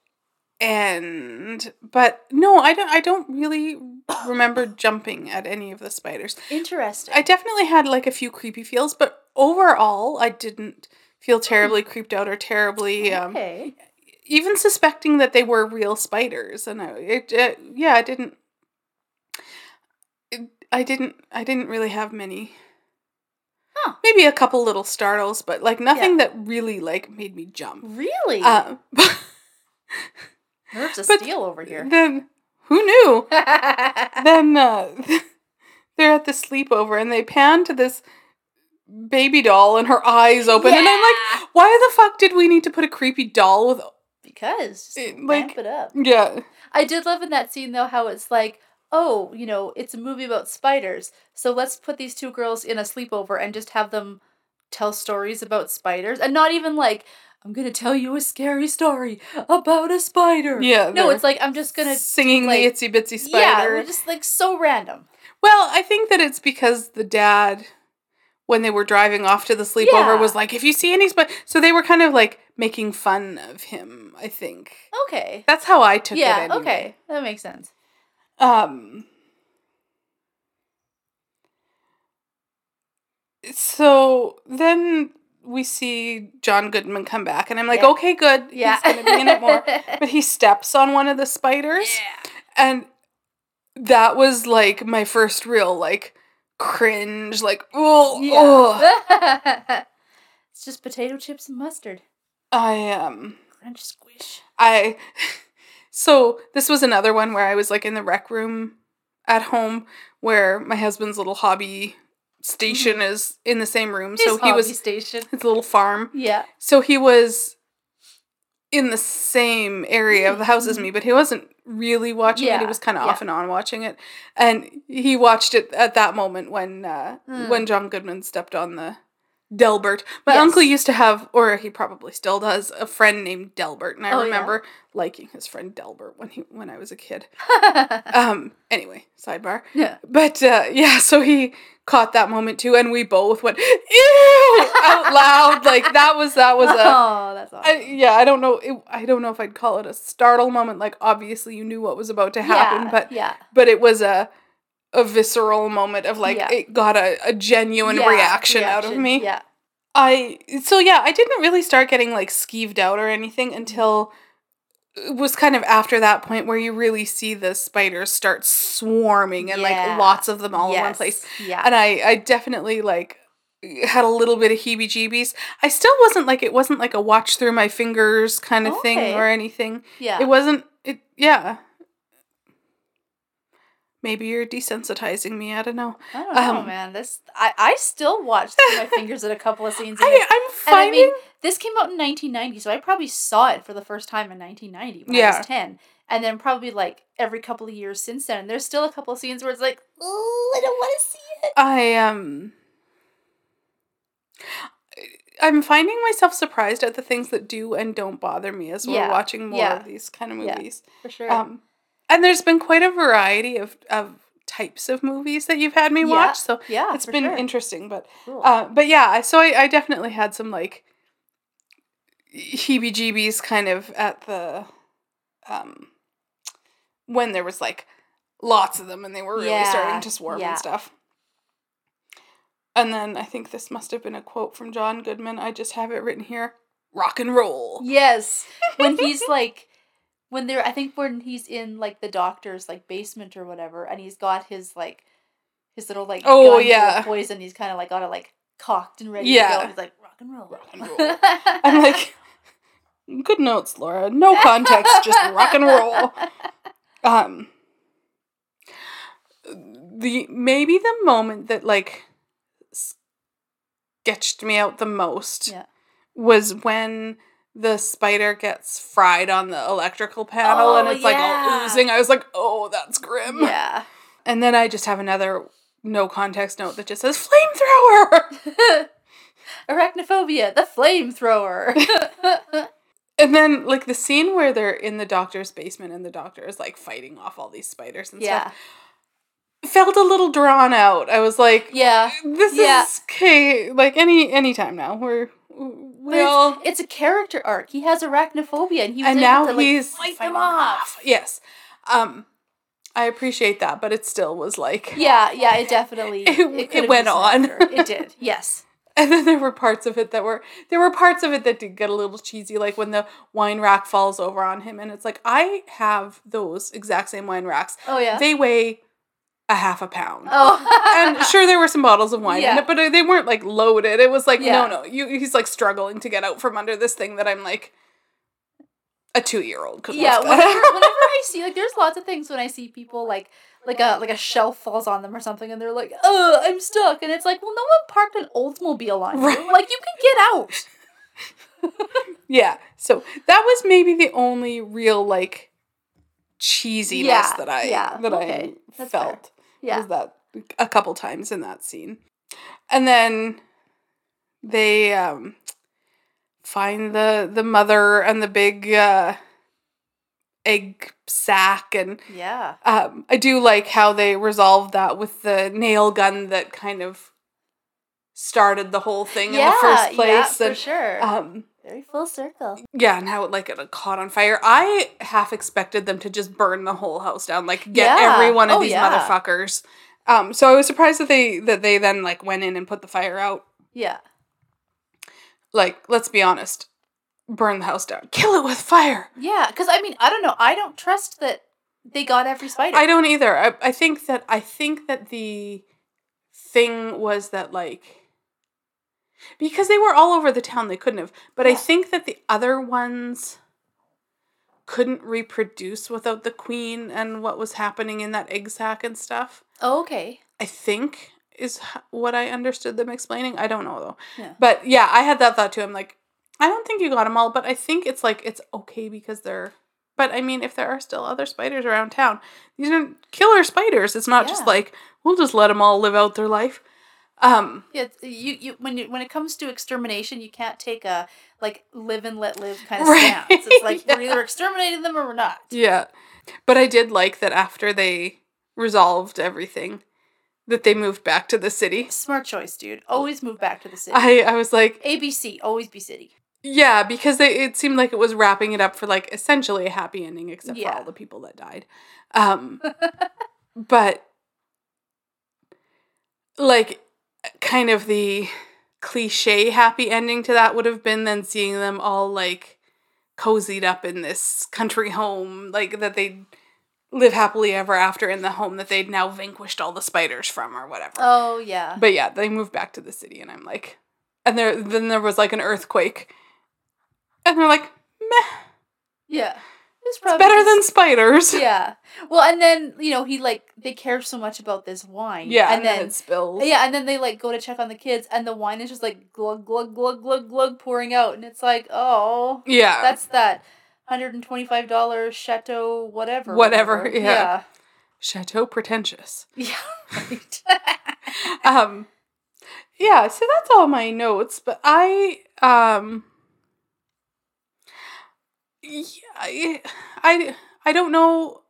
end but no i don't i don't really remember *coughs* jumping at any of the spiders Interesting. i definitely had like a few creepy feels but overall i didn't feel terribly creeped out or terribly um okay. even suspecting that they were real spiders and I, it, it yeah i didn't it, i didn't i didn't really have many Huh. Maybe a couple little startles, but like nothing that really like made me jump. Really? Uh, *laughs* Nerves of steel over here. then who knew? *laughs* then uh, *laughs* they're at the sleepover and they pan to this baby doll and her eyes open and I'm like, why the fuck did we need to put a creepy doll with? because It- eh, ramp like- it up. Yeah, I did love in that scene though how it's like, oh, you know, it's a movie about spiders, so let's put these two girls in a sleepover and just have them tell stories about spiders, and not even like. I'm gonna tell you a scary story about a spider. Yeah, No, it's like I'm just gonna singing like- the itsy bitsy spider. we're just like so random. Well, I think that it's because the dad, when they were driving off to the sleepover, Yeah. was like, "If you see any spider," so they were kind of like making fun of him. I think Okay. that's how I took yeah. it. Anyway. Okay. That makes sense. Um. So then we see John Goodman come back, and I'm like, Yeah. okay, good. Yeah. He's gonna be in it more. *laughs* But he steps on one of the spiders, and that was like my first real like cringe, like oh, Yeah. *laughs* it's just potato chips and mustard. I um. Crunch squish. I *laughs* so this was another one where I was like in the rec room at home where my husband's little hobby station is in the same room. so His he was station. his little farm. Yeah. So he was in the same area of the house as me, but he wasn't really watching it. He was kind of yeah. off and on watching it. And he watched it at that moment when uh, Hmm. when John Goodman stepped on the Delbert. My Yes. uncle used to have, or he probably still does, a friend named Delbert, and I Oh, yeah. remember liking his friend Delbert when he when I was a kid. *laughs* Um. Anyway, sidebar. yeah. But uh, yeah, so he caught that moment too, and we both went ew out *laughs* loud. Like that was that was a oh, that's awesome. I, yeah. I don't know. It, I don't know if I'd call it a startle moment. Like obviously you knew what was about to happen, yeah, but yeah. but it was a a visceral moment of like Yeah. it got a, a genuine Yeah, reaction, out of me. Yeah. I so yeah, I didn't really start getting like skeeved out or anything until it was kind of after that point where you really see the spiders start swarming and Yeah. like lots of them all in one place. Yeah. And I I definitely like had a little bit of heebie-jeebies. I still wasn't like it wasn't like a watch through my fingers kind of thing or anything. yeah. It wasn't it yeah. Maybe you're desensitizing me, I don't know. I don't know, um, man. This I, I still watched through my fingers at a couple of scenes. I, I'm And I finding mean, this came out in 1990, so I probably saw it for the first time in 1990 when I was 10. And then probably like every couple of years since then. And there's still a couple of scenes where it's like, oh, I don't want to see it. I um I'm finding myself surprised at the things that do and don't bother me as we're watching more yeah, of these kind of yeah. movies. For sure. Um and there's been quite a variety of of types of movies that you've had me Yeah, watch, so yeah, it's been sure. interesting, but Cool. uh but yeah, I- so I, I definitely had some like heebie-jeebies kind of at the um when there was like lots of them and they were really Yeah, starting to swarm yeah. and stuff. And then I think this must have been a quote from John Goodman. I just have it written here. Rock and roll. Yes. When he's *laughs* like when they're I think when he's in like the doctor's like basement or whatever and he's got his like his little like Oh, yeah. poison he's kind of like got it like cocked and ready to Yeah. go. He's like rock and roll. Rock and roll. I'm *laughs* like, good notes, Laura. No context, just rock and roll. *laughs* Um, the maybe the moment that like sketched me out the most Yeah. was when the spider gets fried on the electrical panel and Oh, it's like all oozing. I was like, oh, that's grim. Yeah. And then I just have another no context note that just says flamethrower. *laughs* Arachnophobia, the flamethrower. *laughs* And then like the scene where they're in the doctor's basement and the doctor is like fighting off all these spiders and yeah. stuff felt a little drawn out. I was like, Yeah. this Yeah. is okay. Like any any time now, we're But well, it's, it's a character arc. He has arachnophobia and he was and now to, like, he's fight them off. Yes, um, I appreciate that, but it still was like, Yeah, yeah, it definitely *laughs* It- it, it went on. It did. *laughs* Yes. And then there were parts of it that were there were parts of it that did get a little cheesy, like when the wine rack falls over on him, and it's like I have those exact same wine racks. Oh yeah. They weigh a half a pound. Oh. and *laughs* sure there were some bottles of wine in it, but they weren't like loaded. It was like Yeah. no, no. You he's like struggling to get out from under this thing that I'm like a two year old could yeah, whenever, whenever I *laughs* see like there's lots of things when I see people like like a like a shelf falls on them or something and they're like, "Oh, I'm stuck." And it's like, "Well, no one parked an Oldsmobile on you. Right. Like you can get out." *laughs* yeah. So that was maybe the only real like cheesiness Yeah, that I yeah, that okay, I that's felt. Yeah. Was that a couple times in that scene. And then they um find the the mother and the big uh egg sack and Yeah. um I do like how they resolved that with the nail gun that kind of started the whole thing in the first place yeah, place for sure. um Very full circle. yeah, and how it like it caught on fire. I half expected them to just burn the whole house down, like get Yeah. every one of Oh, these yeah. motherfuckers. Um, so I was surprised that they that they then like went in and put the fire out. Yeah. Like, let's be honest, burn the house down, kill it with fire. Yeah, because I mean, I don't know. I don't trust that they got every spider. I don't either. I I think that I think that the thing was that like because they were all over the town, they couldn't have. But I think that the other ones couldn't reproduce without the queen and what was happening in that egg sack and stuff. Oh, okay. I think is what I understood them explaining. I don't know though. Yeah. But yeah, I had that thought too. I'm like, I don't think you got them all, but I think it's like it's okay because they're. But I mean, if there are still other spiders around town, these are killer spiders. It's not just like we'll just let them all live out their life. Um, Yeah, you you when you when it comes to extermination, you can't take a like live and let live kind of *laughs* Right. stance. It's like we're either exterminating them or we're not. yeah, but I did like that after they resolved everything, that they moved back to the city. Smart choice, dude. Always move back to the city. I I was like, ABC, always be city. Yeah, because they, it seemed like it was wrapping it up for like essentially a happy ending, except for all the people that died. Um, *laughs* but like, kind of the cliche happy ending to that would have been then seeing them all like cozied up in this country home, like that they'd live happily ever after in the home that they'd now vanquished all the spiders from or whatever. Oh yeah. But yeah, they moved back to the city, and I'm like, and there then there was like an earthquake, and they're like, meh, Yeah. It's it's better than spiders. *laughs* Yeah. Well, and then you know he like they care so much about this wine. Yeah, and, then. it spills. yeah, and then they like go to check on the kids, and the wine is just like glug glug glug glug glug pouring out, and it's like, oh, yeah, that's that hundred and twenty five dollars chateau whatever. Whatever, yeah. yeah, chateau pretentious. *laughs* yeah, right. *laughs* Um, yeah, so that's all my notes. But I um, I I, I don't know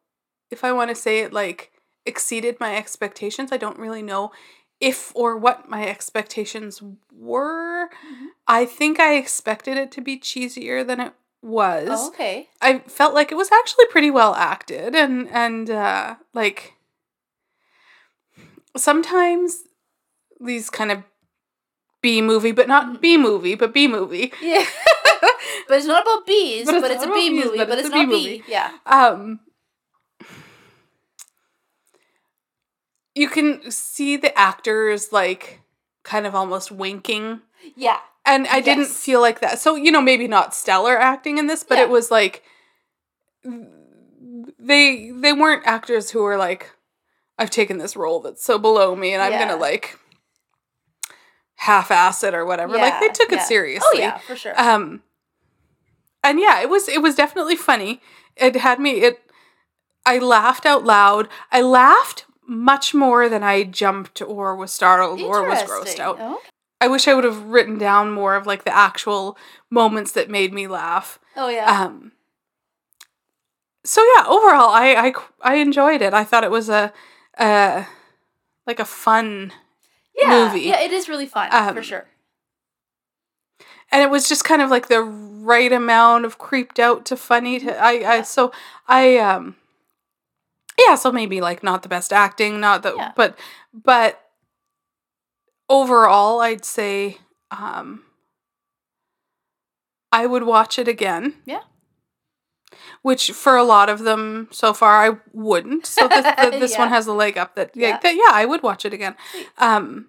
if I want to say it like exceeded my expectations. I don't really know if or what my expectations were. Mhm. I think I expected it to be cheesier than it was. oh, okay. I felt like it was actually pretty well acted and and uh like sometimes these kind of B movie, but not B movie, but B movie. Yeah. *laughs* but it's not about bees, But but it's it's, a bee bees, movie, but but, it's it's, a bee not movie. bee. Yeah. Um you can see the actors like kind of almost winking Yeah. and I didn't feel like that. So, you know, maybe not stellar acting in this, but Yeah. it was like they they weren't actors who were like I've taken this role that's so below me and I'm Yeah. going to like half ass it or whatever. like they Yeah, took it seriously. Oh yeah, for sure. Um and yeah, it was it was definitely funny. It had me it I laughed out loud. I laughed much more than I jumped or was startled or was grossed out. Oh, I wish I would have written down more of like the actual moments that made me laugh. oh yeah. Um so yeah, overall I I I enjoyed it. I thought it was a uh like a fun yeah. movie. Yeah, it is really fun Um, for sure. And it was just kind of like the right amount of creeped out to funny to I I so I um yeah, so maybe like not the best acting, not the Yeah. but but overall I'd say um I would watch it again. Yeah. which for a lot of them so far I wouldn't. So this, th- *laughs* this one has a leg up that yeah. Yeah. that yeah I would watch it again. Sweet. Um,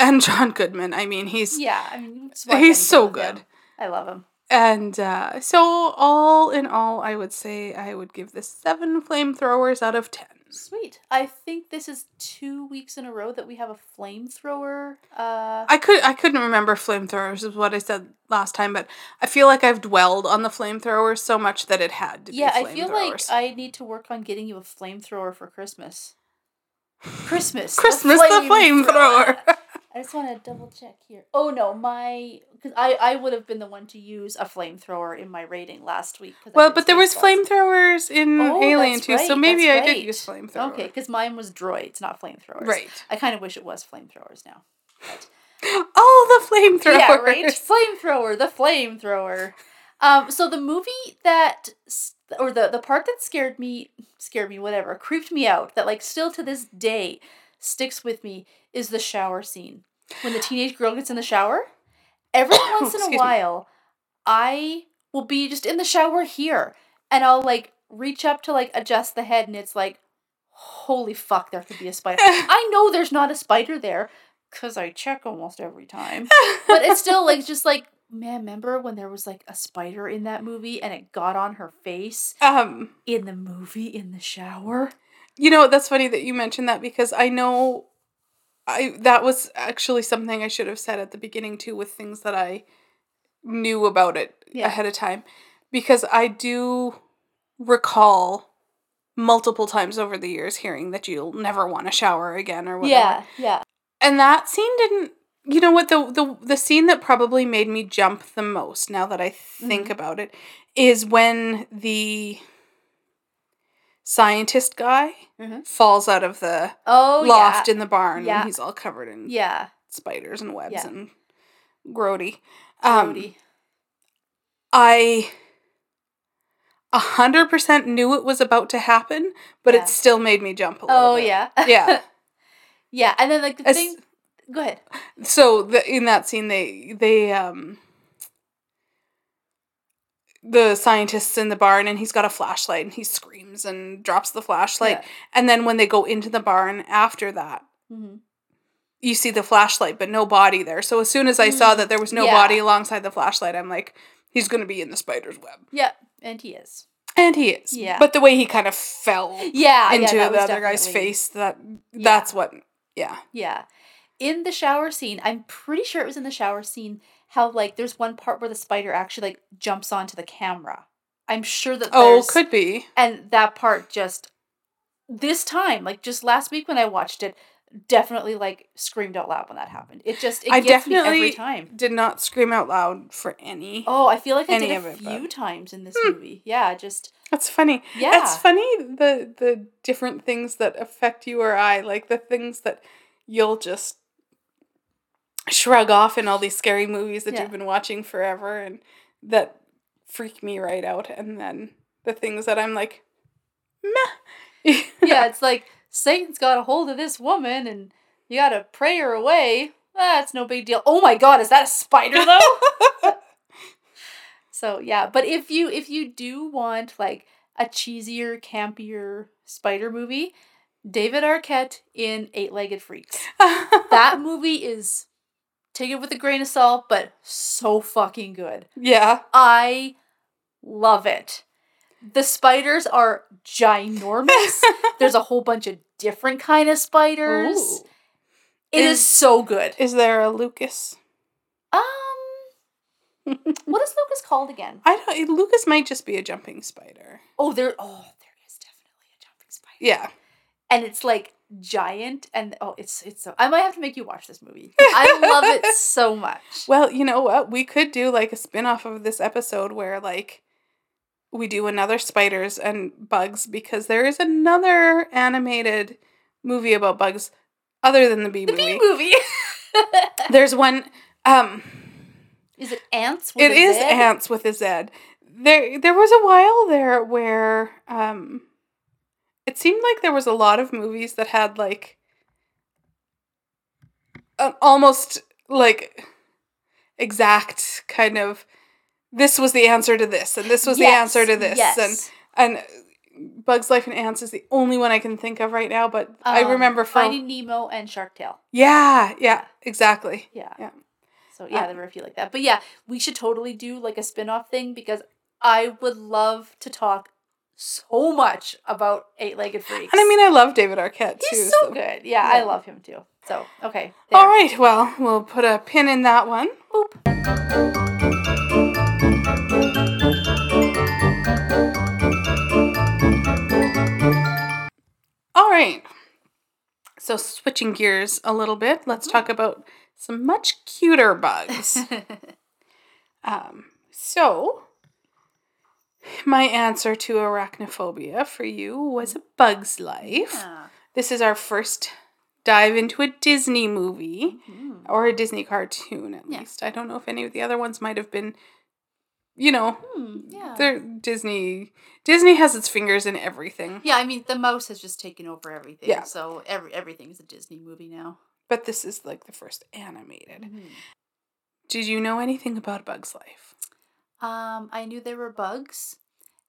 and John Goodman, I mean he's Yeah, I mean, he's so with him. good. I love him. And uh, so all in all, I would say I would give this seven flamethrowers out of ten. Sweet. I think this is two weeks in a row that we have a flamethrower. Uh, I could I couldn't remember flamethrowers is what I said last time, but I feel like I've dwelled on the flamethrower so much that it had to be. yeah, I feel like. I need to work on getting you a flamethrower for Christmas. *laughs* Christmas. Christmas the flamethrower. *laughs* I just want to double check here. Oh no, my because I I would have been the one to use a flamethrower in my rating last week. Well, but there was flamethrowers in Oh, Alien too, so maybe I that's did use flamethrower. Okay, because mine was droids, not flamethrowers. Right. I kind of wish it was flamethrowers now. Oh, *gasps* the flamethrower! Yeah, right. *laughs* Flamethrower, the flamethrower. Um, so the movie that, or the the part that scared me, scared me, whatever, creeped me out. That like still to this day sticks with me is the shower scene when the teenage girl gets in the shower. Every *coughs* once in a me. while, I will be just in the shower here, and I'll like reach up to like adjust the head, and it's like, holy fuck, there could be a spider. *laughs* I know there's not a spider there, cause I check almost every time but it's still like just like man remember when there was like a spider in that movie and it got on her face *laughs* um, in the movie in the shower you know that's funny that you mentioned that because I know, I that was actually something I should have said at the beginning too with things that I knew about it Yeah. ahead of time, because I do recall multiple times over the years hearing that you'll never want to shower again or whatever. yeah yeah And that scene didn't you know what the the the scene that probably made me jump the most now that I think Mhm. about it is when the scientist guy Mhm. falls out of the oh loft yeah in the barn Yeah. and he's all covered in yeah spiders and webs Yeah. and grody. Um, Grody. I a hundred percent knew it was about to happen, but it still made me jump a little oh bit. yeah Yeah. *laughs* yeah and then like the As- thing go ahead so the, in that scene they they um the scientists in the barn and he's got a flashlight and he screams and drops the flashlight and then when they go into the barn after that hmm you see the flashlight but no body there so as soon as i saw Mm, that there was no yeah. body alongside the flashlight i'm like he's going to be in the spider's web yeah and he is and he is Yeah. but the way he kind of fell yeah into yeah, the other guy's face that Yeah. that's what yeah Yeah. In the shower scene, I'm pretty sure it was in the shower scene how like there's one part where the spider actually like jumps onto the camera. I'm sure that oh could be and that part just this time, like just last week when I watched it, definitely like screamed out loud when that happened. It just it I gets me definitely every time. did not scream out loud for any Oh, I feel like I did a it, few but- times in this Hmm. movie. Yeah, just That's funny. yeah. It's funny the the different things that affect you or I, like the things that you'll just shrug off in all these scary movies that Yeah. you've been watching forever and that freak me right out and then the things that I'm like meh. *laughs* yeah, it's like Satan's got a hold of this woman and you gotta pray her away. That's no big deal. Oh my god, is that a spider though? *laughs* so yeah, but if you if you do want like a cheesier, campier spider movie, David Arquette in Eight Legged Freaks. *laughs* That movie is take it with a grain of salt, but so fucking good. yeah. I love it. The spiders are ginormous. *laughs* There's a whole bunch of different kind of spiders. Ooh. It is, Is- so good. Is there a Lucas? Um, *laughs* what is Lucas called again? I don't Lucas might just be a jumping spider. Oh, there. Oh, there is definitely a jumping spider. Yeah. and it's like giant, and oh, it's it's. So, I might have to make you watch this movie. I love it *laughs* so much. Well, you know what? We could do like a spin-off of this episode where like we do another spiders and bugs because there is another animated movie about bugs other than the bee movie. the movie. bee movie. *laughs* There's one um is it ants? with it is Z? ants with a Z. There there was a while there where um it seemed like there was a lot of movies that had like an almost like exact kind of this was the answer to this, and this was the answer to this, yes. and and Bugs Life and Ants is the only one I can think of right now. But I Um, remember from Finding Nemo and Shark Tale. yeah, yeah, exactly. Yeah. Yeah. So yeah, Uh, there were a few like that. But yeah, we should totally do like a spin-off thing because I would love to talk so much about eight-legged freaks. And I mean, I love David Arquette too. he's so good. Yeah, I love him too. So okay. All there. right, well, we'll put a pin in that one. Boop. All right. So switching gears a little bit, let's talk about some much cuter bugs. *laughs* um, so my answer to arachnophobia for you was a bug's life. Yeah. This is our first dive into a Disney movie Mhm. or a Disney cartoon at Yeah. least. I don't know if any of the other ones might have been you know, Hmm, yeah. they're Disney Disney has its fingers in everything. Yeah, I mean the mouse has just taken over everything. Yeah. So every everything's a Disney movie now. But this is like the first animated. Mhm. Did you know anything about Bug's Life? Um, I knew there were bugs,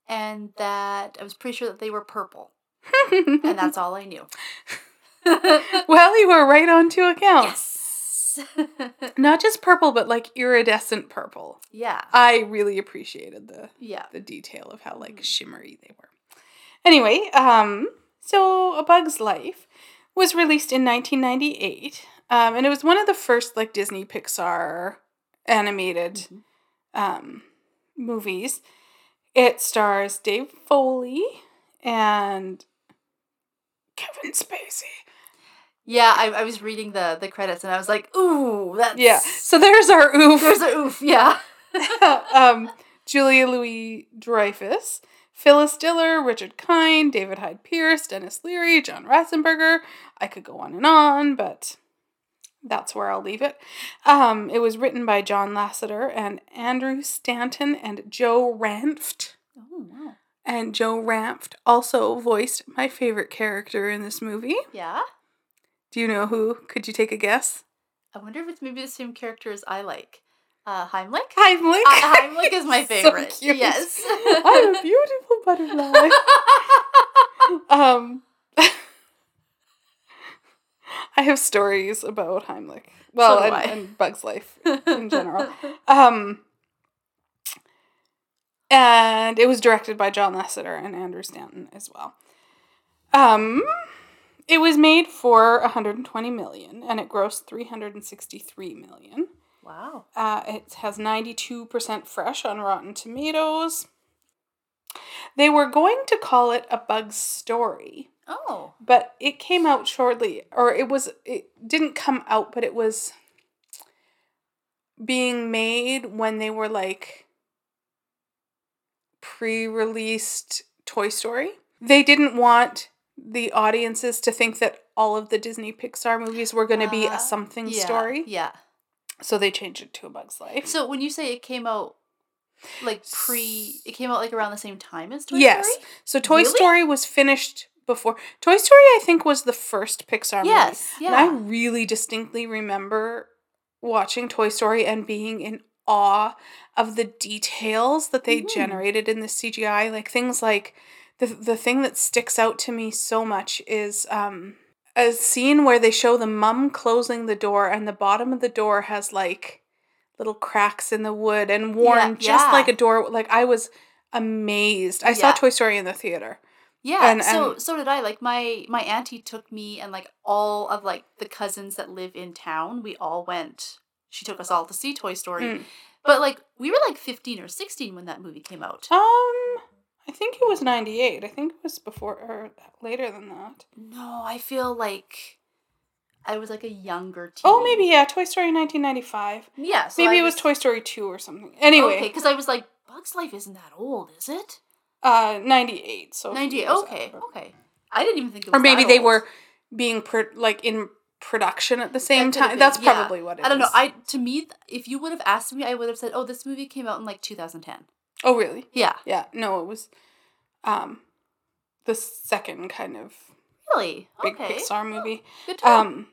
and that I was pretty sure that they were purple, and that's all I knew. *laughs* well, you were right on two accounts. yes. *laughs* Not just purple, but like iridescent purple. yeah. I really appreciated the Yeah. the detail of how like shimmery they were. Anyway, um, so A Bug's Life was released in 1998, um, and it was one of the first like Disney Pixar animated Mhm. um, movies. It stars Dave Foley and Kevin Spacey. Yeah, I, I was reading the the credits and I was like, ooh, that's Yeah, so there's our oof. There's a oof, yeah. *laughs* *laughs* um, Julia Louis Dreyfus, Phyllis Diller, Richard Kind, David Hyde Pierce, Denis Leary, John Ratzenberger. I could go on and on, but that's where I'll leave it. Um, it was written by John Lasseter and Andrew Stanton and Joe Ranft. Oh wow. And Joe Ranft also voiced my favorite character in this movie. Yeah. Do you know who? Could you take a guess? I wonder if it's maybe the same character as I like. Uh, Heimlich. Heimlich. Uh, Heimlich is my *laughs* So favorite. cute. yes. I'm a beautiful butterfly. *laughs* um, *laughs* I have stories about Heimlich. Well, do and, and Bug's Life in general. *laughs* Um, and it was directed by John Lasseter and Andrew Stanton as well. Um, it was made for 120 million, and it grossed 363 million. wow. Uh, it has 92% fresh on Rotten Tomatoes. They were going to call it a Bug's Story, Oh. but it came out shortly, or it was, it didn't come out, but it was being made when they were like pre released Toy Story. They didn't want the audiences to think that all of the Disney Pixar movies were going to be Uh, a something yeah, story. Yeah. So they changed it to a Bug's Life. So when you say it came out like pre it came out like around the same time as Toy yes. Story? Yes. So Toy Really? Story was finished before. Toy Story, I think, was the first Pixar Yes. movie. And I really distinctly remember watching Toy Story and being in awe of the details that they Mhm. generated in the CGI. Like things like the the thing that sticks out to me so much is um a scene where they show the mum closing the door and the bottom of the door has like little cracks in the wood and worn just yeah. like a door like I was amazed. I saw Toy Story in the theater. Yeah, And- so and- so did I. Like my my auntie took me and like all of like the cousins that live in town. We all went. She took us all to see Toy Story. Mm. But like we were like 15 or 16 when that movie came out. Um I think it was 98. I think it was before or later than that. No, I feel like I was like a younger teen. Oh, maybe yeah, Toy Story 1995. Yeah, so maybe I it was Toy Story 2 or something. Anyway, Okay, because I was like, Bugs Life isn't that old, is it? Uh 98. So 98. Okay, after. okay. I didn't even think it was Or maybe they old. were being pro- like in production at the same That time. been, That's yeah. probably what it is. I don't know. I to me, th- if you would have asked me, I would have said, "Oh, this movie came out in like 2010." Oh, really? Yeah, Yeah, no, it was um the second kind of really. big okay, Pixar movie. good. Um,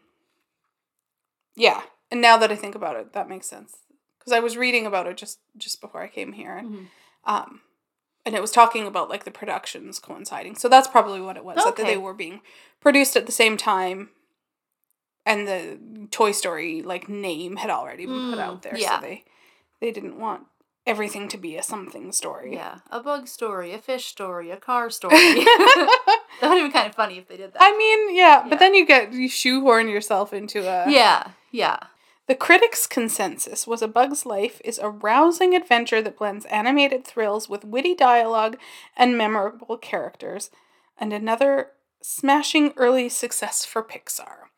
yeah, and now that I think about it, that makes sense because I was reading about it just just before I came here, and Mhm. um, and it was talking about like the productions coinciding. So that's probably what it was that they were being produced at the same time, and the Toy Story like name had already been put Mm, out there, yeah. so they they didn't want everything to be a something story. Yeah, a bug story, a fish story, a car story. *laughs* that would have been kind of funny if they did that. I mean, yeah, Yeah. but then you get you shoehorn yourself into a yeah, yeah. The critics' consensus was A Bug's Life is a rousing adventure that blends animated thrills with witty dialogue and memorable characters, and another smashing early success for Pixar.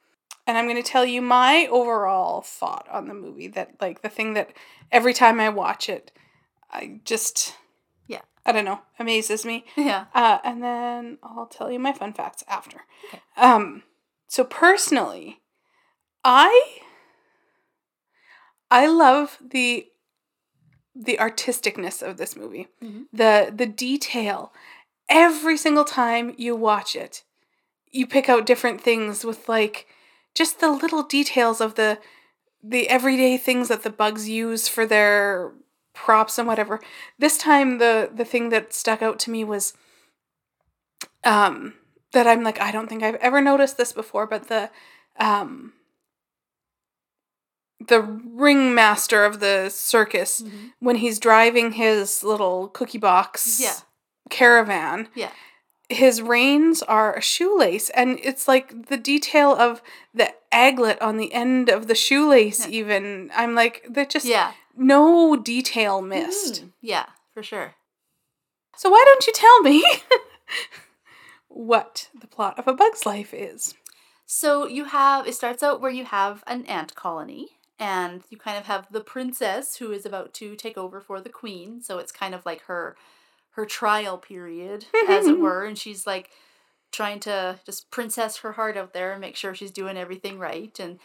And I'm going to tell you my overall thought on the movie that, like, the thing that every time I watch it, I just, Yeah. I don't know, amazes me. *laughs* Yeah. Uh, and then I'll tell you my fun facts after. Okay. Um, so personally, I I love the the artisticness of this movie. Mhm. The the detail. Every single time you watch it, you pick out different things with like just the little details of the the everyday things that the bugs use for their props and whatever. This time the the thing that stuck out to me was um that I'm like I don't think I've ever noticed this before but the um the ringmaster of the circus Mhm. when he's driving his little cookie box Yeah. caravan Yeah. his reins are a shoelace and it's like the detail of the aglet on the end of the shoelace Yeah. even i'm like they're just Yeah. no detail missed Mhm. Yeah, for sure. so why don't you tell me *laughs* what the plot of a bug's life is So you have it starts out where you have an ant colony and you kind of have the princess who is about to take over for the queen. So it's kind of like her her trial period as it *laughs* were and she's like trying to just princess her heart out there and make sure she's doing everything right and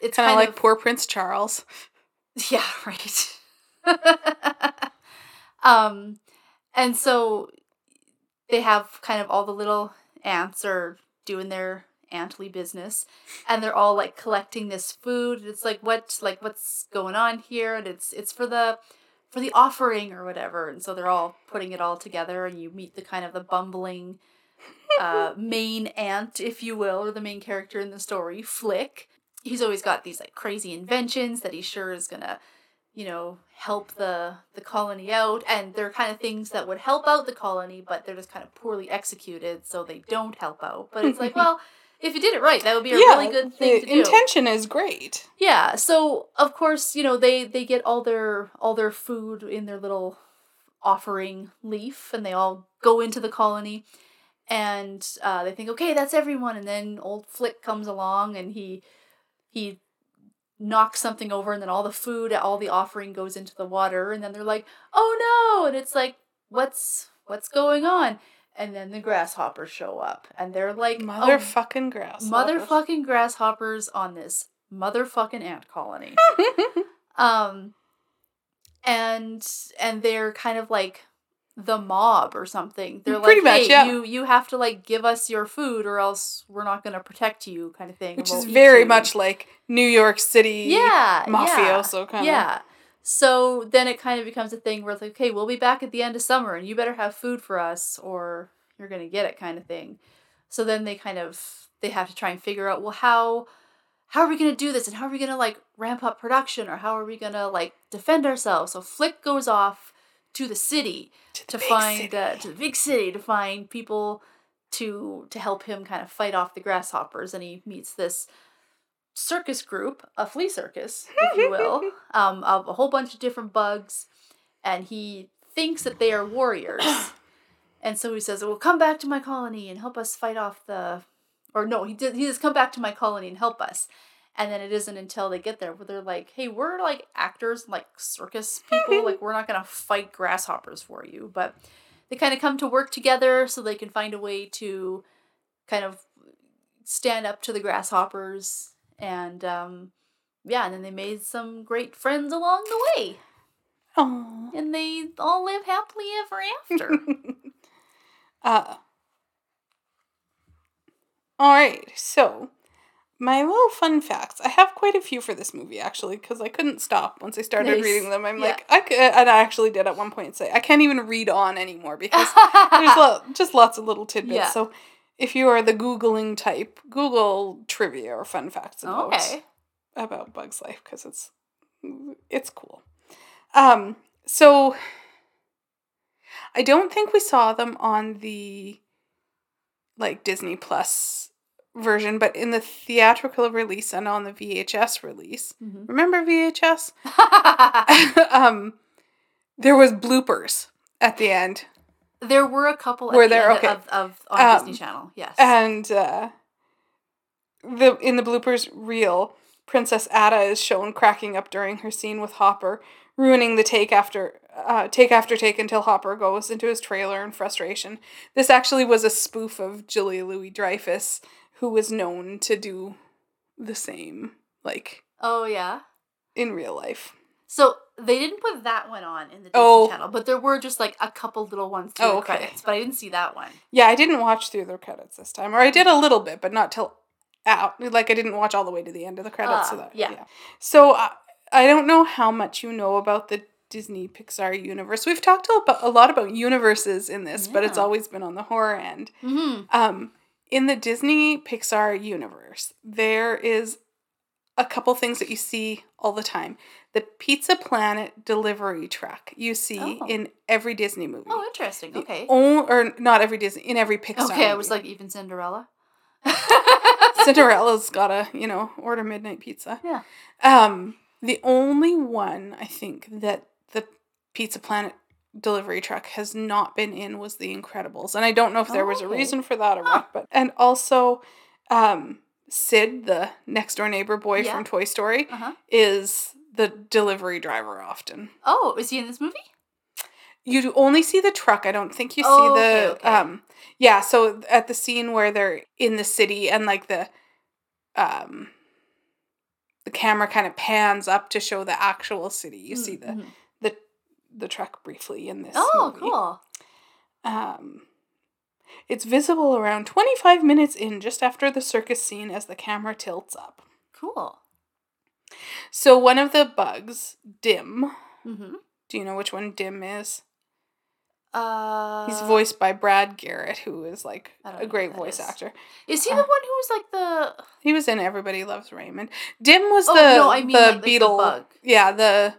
it's kind like of poor prince charles *laughs* Yeah, right. *laughs* um, and so they have kind of all the little ants are doing their antly business, and they're all like collecting this food. It's like what, like what's going on here, and it's it's for the for the offering or whatever. And so they're all putting it all together, and you meet the kind of the bumbling uh, *laughs* main ant, if you will, or the main character in the story, Flick. He's always got these like crazy inventions that he sure is gonna, you know, help the the colony out, and they're kind of things that would help out the colony, but they're just kind of poorly executed, so they don't help out. But it's like, *laughs* well, if you did it right, that would be a really good thing to do. intention is great Yeah, so of course, you know, they they get all their all their food in their little offering leaf and they all go into the colony and uh, they think, okay, that's everyone. And then old Flick comes along and he he knocks something over and then all the food, all the offering goes into the water and then they're like, oh no! And it's like, what's what's going on? And then the grasshoppers show up and they're like, oh, motherfucking grass motherfucking grasshoppers on this motherfucking ant colony. *laughs* um and and they're kind of like the mob or something. They're Pretty like, much, hey, yeah. you you have to like give us your food or else we're not gonna protect you, kind of thing. which We'll is very you." much like new york city yeah mafioso yeah, kinda. Yeah. So then it kind of becomes a thing where it's like, okay, we'll be back at the end of summer and you better have food for us or you're gonna get it kind of thing. So then they kind of they have to try and figure out, well, how how are we gonna do this and how are we gonna like ramp up production or how are we gonna like defend ourselves? So Flick goes off to the city To the to find city. Uh, to the big city to find people to to help him kind of fight off the grasshoppers and he meets this circus group a flea circus if you will *laughs* um, of a whole bunch of different bugs and he thinks that they are warriors. *coughs* And so he says well come back to my colony and help us fight off the or no he did he says come back to my colony and help us. And then it isn't until they get there where they're like hey we're like actors like circus *laughs* people like we're not gonna fight grasshoppers for you. But they kind of come to work together so they can find a way to kind of stand up to the grasshoppers and um yeah and then they made some great friends along the way Aw. and they all live happily ever after *laughs* uh, all right, so my little fun facts. I have quite a few for this movie actually because I couldn't stop once I started Nice. reading them. I'm Yeah. like, I could, and I actually did at one point say I can't even read on anymore because *laughs* there's lo- just lots of little tidbits. Yeah. So if you are the googling type, Google trivia or fun facts about okay. about Bugs Life because it's it's cool. Um, so I don't think we saw them on the like Disney Plus version, but in the theatrical release and on the VHS release. Mhm. Remember VHS? *laughs* *laughs* um, there was bloopers at the end, there were a couple Were the there? Okay. of, of on Um, Disney Channel. Yes. and uh, the in the bloopers reel, Princess Ada is shown cracking up during her scene with Hopper, ruining the take after uh, take after take until Hopper goes into his trailer in frustration. This actually was a spoof of Julia Louis Dreyfus, who was known to do the same, like oh yeah. in real life. So they didn't put that one on in the Disney Oh. Channel, but there were just like a couple little ones through Oh, the okay. credits. But I didn't see that one. Yeah, I didn't watch through the credits this time, or I did a little bit, but not till out. Like I didn't watch all the way to the end of the credits. so Ah, that, yeah. So I, I don't know how much you know about the Disney Pixar universe. We've talked a, about, a lot about universes in this, but it's always been on the horror end. Mm-hmm. Um, in the Disney Pixar universe, there is a couple things that you see all the time. The Pizza Planet delivery truck you see Oh. in every Disney movie. Oh, interesting. Okay. on- or not every Disney, in every Pixar. Movie. Okay, I was like even Cinderella. *laughs* Cinderella's *laughs* gotta, you know, order midnight pizza. Yeah. Um, the only one I think that the Pizza Planet delivery truck has not been in was The Incredibles, and I don't know if there was a reason for that or Huh. what. But and also, um, Sid, the next door neighbor boy Yeah. from Toy Story, Uh-huh. is the delivery driver often. Oh, is he in this movie? You only see the truck. I don't think you see Oh, the okay, okay. um yeah, so at the scene where they're in the city and like the um the camera kind of pans up to show the actual city. You see the the the truck briefly in this Oh, movie. cool. Um it's visible around 25 minutes in just after the circus scene as the camera tilts up. Cool. So one of the bugs, Dim, Mm-hmm. do you know which one Dim is? Uh, He's voiced by Brad Garrett, who is like a great voice is. actor. Is he uh, the one who was like the? He was in Everybody Loves Raymond. Dim was Oh, the no, I mean, the like- like the beetle. bug. Yeah, the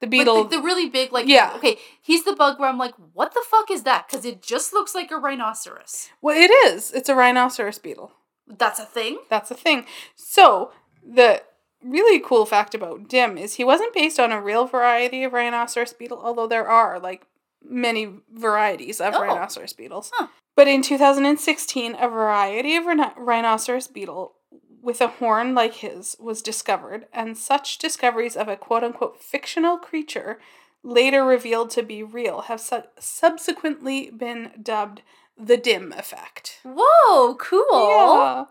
the Like, beetle. the, the really big, like Yeah. Okay, he's the bug where I'm like, what the fuck is that? Because it just looks like a rhinoceros. well, it is. It's a rhinoceros beetle. That's a thing. That's a thing. So the really cool fact about Dim is he wasn't based on a real variety of rhinoceros beetle, although there are like many varieties of Oh. rhinoceros beetles. Huh. But in 2016, a variety of rhino- rhinoceros beetle with a horn like his was discovered, and such discoveries of a quote unquote fictional creature later revealed to be real have su- subsequently been dubbed the Dim effect. Whoa, cool. Yeah,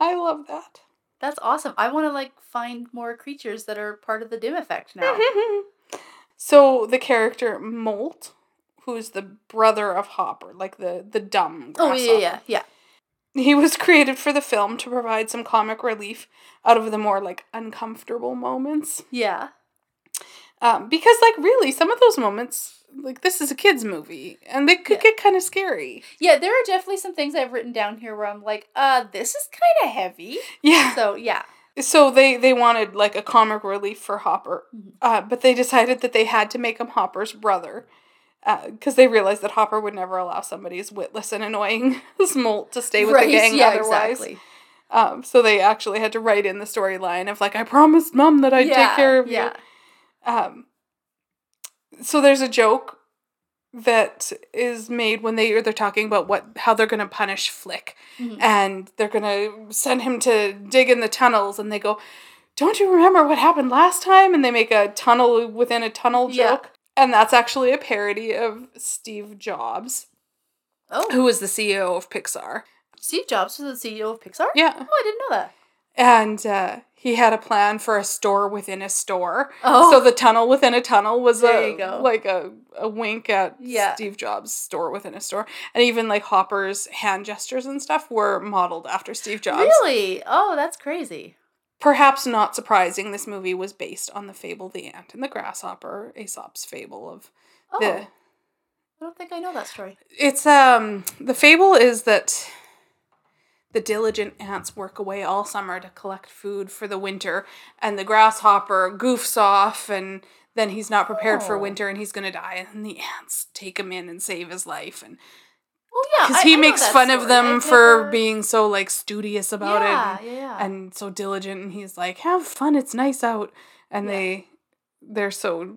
I love that. That's awesome. I want to like find more creatures that are part of the dim effect now. *laughs* so the character Molt, who's the brother of Hopper, like the the dumb. oh yeah, yeah, yeah. He was created for the film to provide some comic relief out of the more like uncomfortable moments. Yeah. Um, because like really, some of those moments, like this is a kids movie, and they could Yeah. get kind of scary. Yeah, there are definitely some things I've written down here where I'm like, uh, this is kind of heavy. Yeah. So yeah. So they they wanted like a comic relief for Hopper, Mhm. uh, but they decided that they had to make him Hopper's brother, because they realized that Hopper would never allow somebody as witless and annoying *laughs* as Molt to stay with the gang yeah, otherwise. exactly. Um, so they actually had to write in the storyline of like, I promised Mom that I'd yeah, take care of you. yeah. you. Um, so there's a joke that is made when they they're talking about what how they're gonna punish Flick Mhm. and they're gonna send him to dig in the tunnels and they go don't you remember what happened last time and they make a tunnel within a tunnel Yeah. joke and that's actually a parody of steve jobs Oh, who was the ceo of pixar Steve Jobs was the CEO of Pixar. yeah Oh, I didn't know that. and uh, he had a plan for a store within a store. Oh, So the tunnel within a tunnel was a like a, a wink at Yeah. Steve Jobs' store within a store. And even like Hopper's hand gestures and stuff were modeled after Steve Jobs. really? Oh, that's crazy. Perhaps not surprising, this movie was based on the fable The Ant and the Grasshopper, Aesop's fable of Oh, the I don't think I know that story. It's um the fable is that the diligent ants work away all summer to collect food for the winter and the grasshopper goofs off and then he's not prepared for Oh. winter and he's going to die and the ants take him in and save his life and Oh yeah, cuz he I makes fun of them I've for never- being so like studious about yeah, it and, yeah, and so diligent and he's like have fun it's nice out and Yeah. they they're so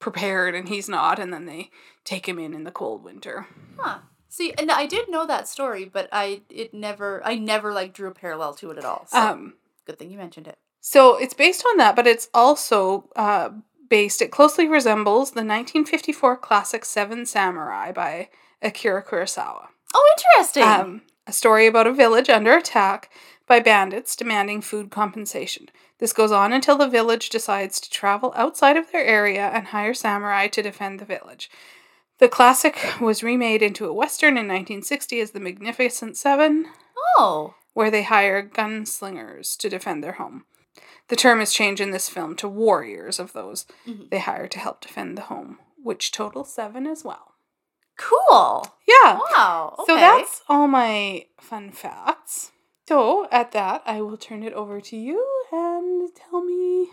prepared and he's not and then they take him in in the cold winter Huh. See, and I did know that story, but I it never I never like drew a parallel to it at all. So um good thing you mentioned it. So it's based on that, but it's also uh, based, it closely resembles the 1954 classic Seven Samurai by Akira Kurosawa. Oh, interesting. Um, a story about a village under attack by bandits demanding food compensation. This goes on until the village decides to travel outside of their area and hire samurai to defend the village. The classic was remade into a western in 1960 as The Magnificent Seven oh, where they hire gunslingers to defend their home. The term is changed in this film to warriors of those Mhm. they hire to help defend the home, which total seven as well. cool. Yeah. Wow. Okay. So that's all my fun facts. So at that, I will turn it over to you and tell me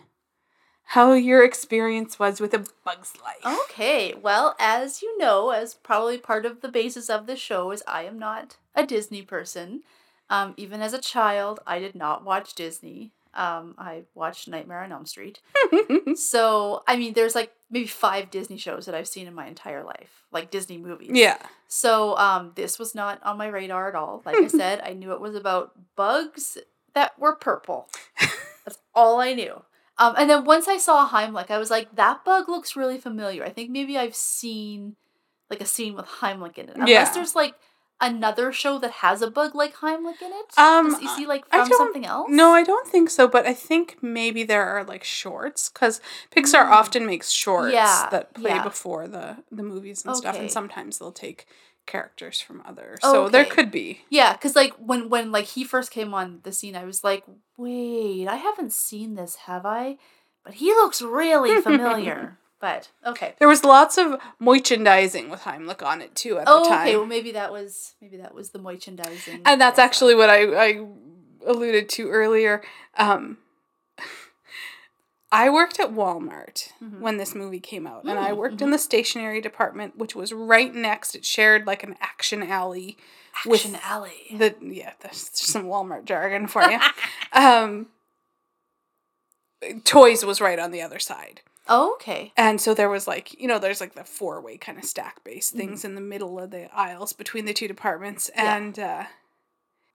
how your experience was with a bug's life. Okay, well, as you know, as probably part of the basis of the show, is I am not a Disney person. Um, even as a child, I did not watch Disney. Um, I watched Nightmare on Elm Street. *laughs* So, I mean, there's like maybe five Disney shows that I've seen in my entire life, like Disney movies. yeah. So, um, this was not on my radar at all. Like I *laughs* said, I knew it was about bugs that were purple. *laughs* That's all I knew. Um, and then once I saw Heimlich, I was like, that bug looks really familiar. I think maybe I've seen like a scene with Heimlich in it. Unless Yeah. there's like another show that has a bug like Heimlich in it. Um, Does, is he like from something else? No, I don't think so, but I think maybe there are like shorts because Pixar Mm. often makes shorts Yeah, that play yeah. before the the movies and stuff, and sometimes they'll take characters from others. So there could be. Yeah, because like when when like he first came on the scene, I was like, wait, I haven't seen this, have I? But he looks really *laughs* familiar. but okay. There was lots of merchandising with Heimlich on it too at Oh, the time. okay. Well, maybe that was maybe that was the merchandising. and that's that actually what I, I alluded to earlier. Um, I worked at Walmart Mhm. when this movie came out, and I Mm, worked in the stationery department, which was right next. It shared like an action alley with Action Alley. the yeah. That's some Walmart jargon for you. *laughs* um, toys was right on the other side. oh, okay. And so there was like, you know, there's like the four way kind of stack based Mhm. things in the middle of the aisles between the two departments. Yeah. And uh,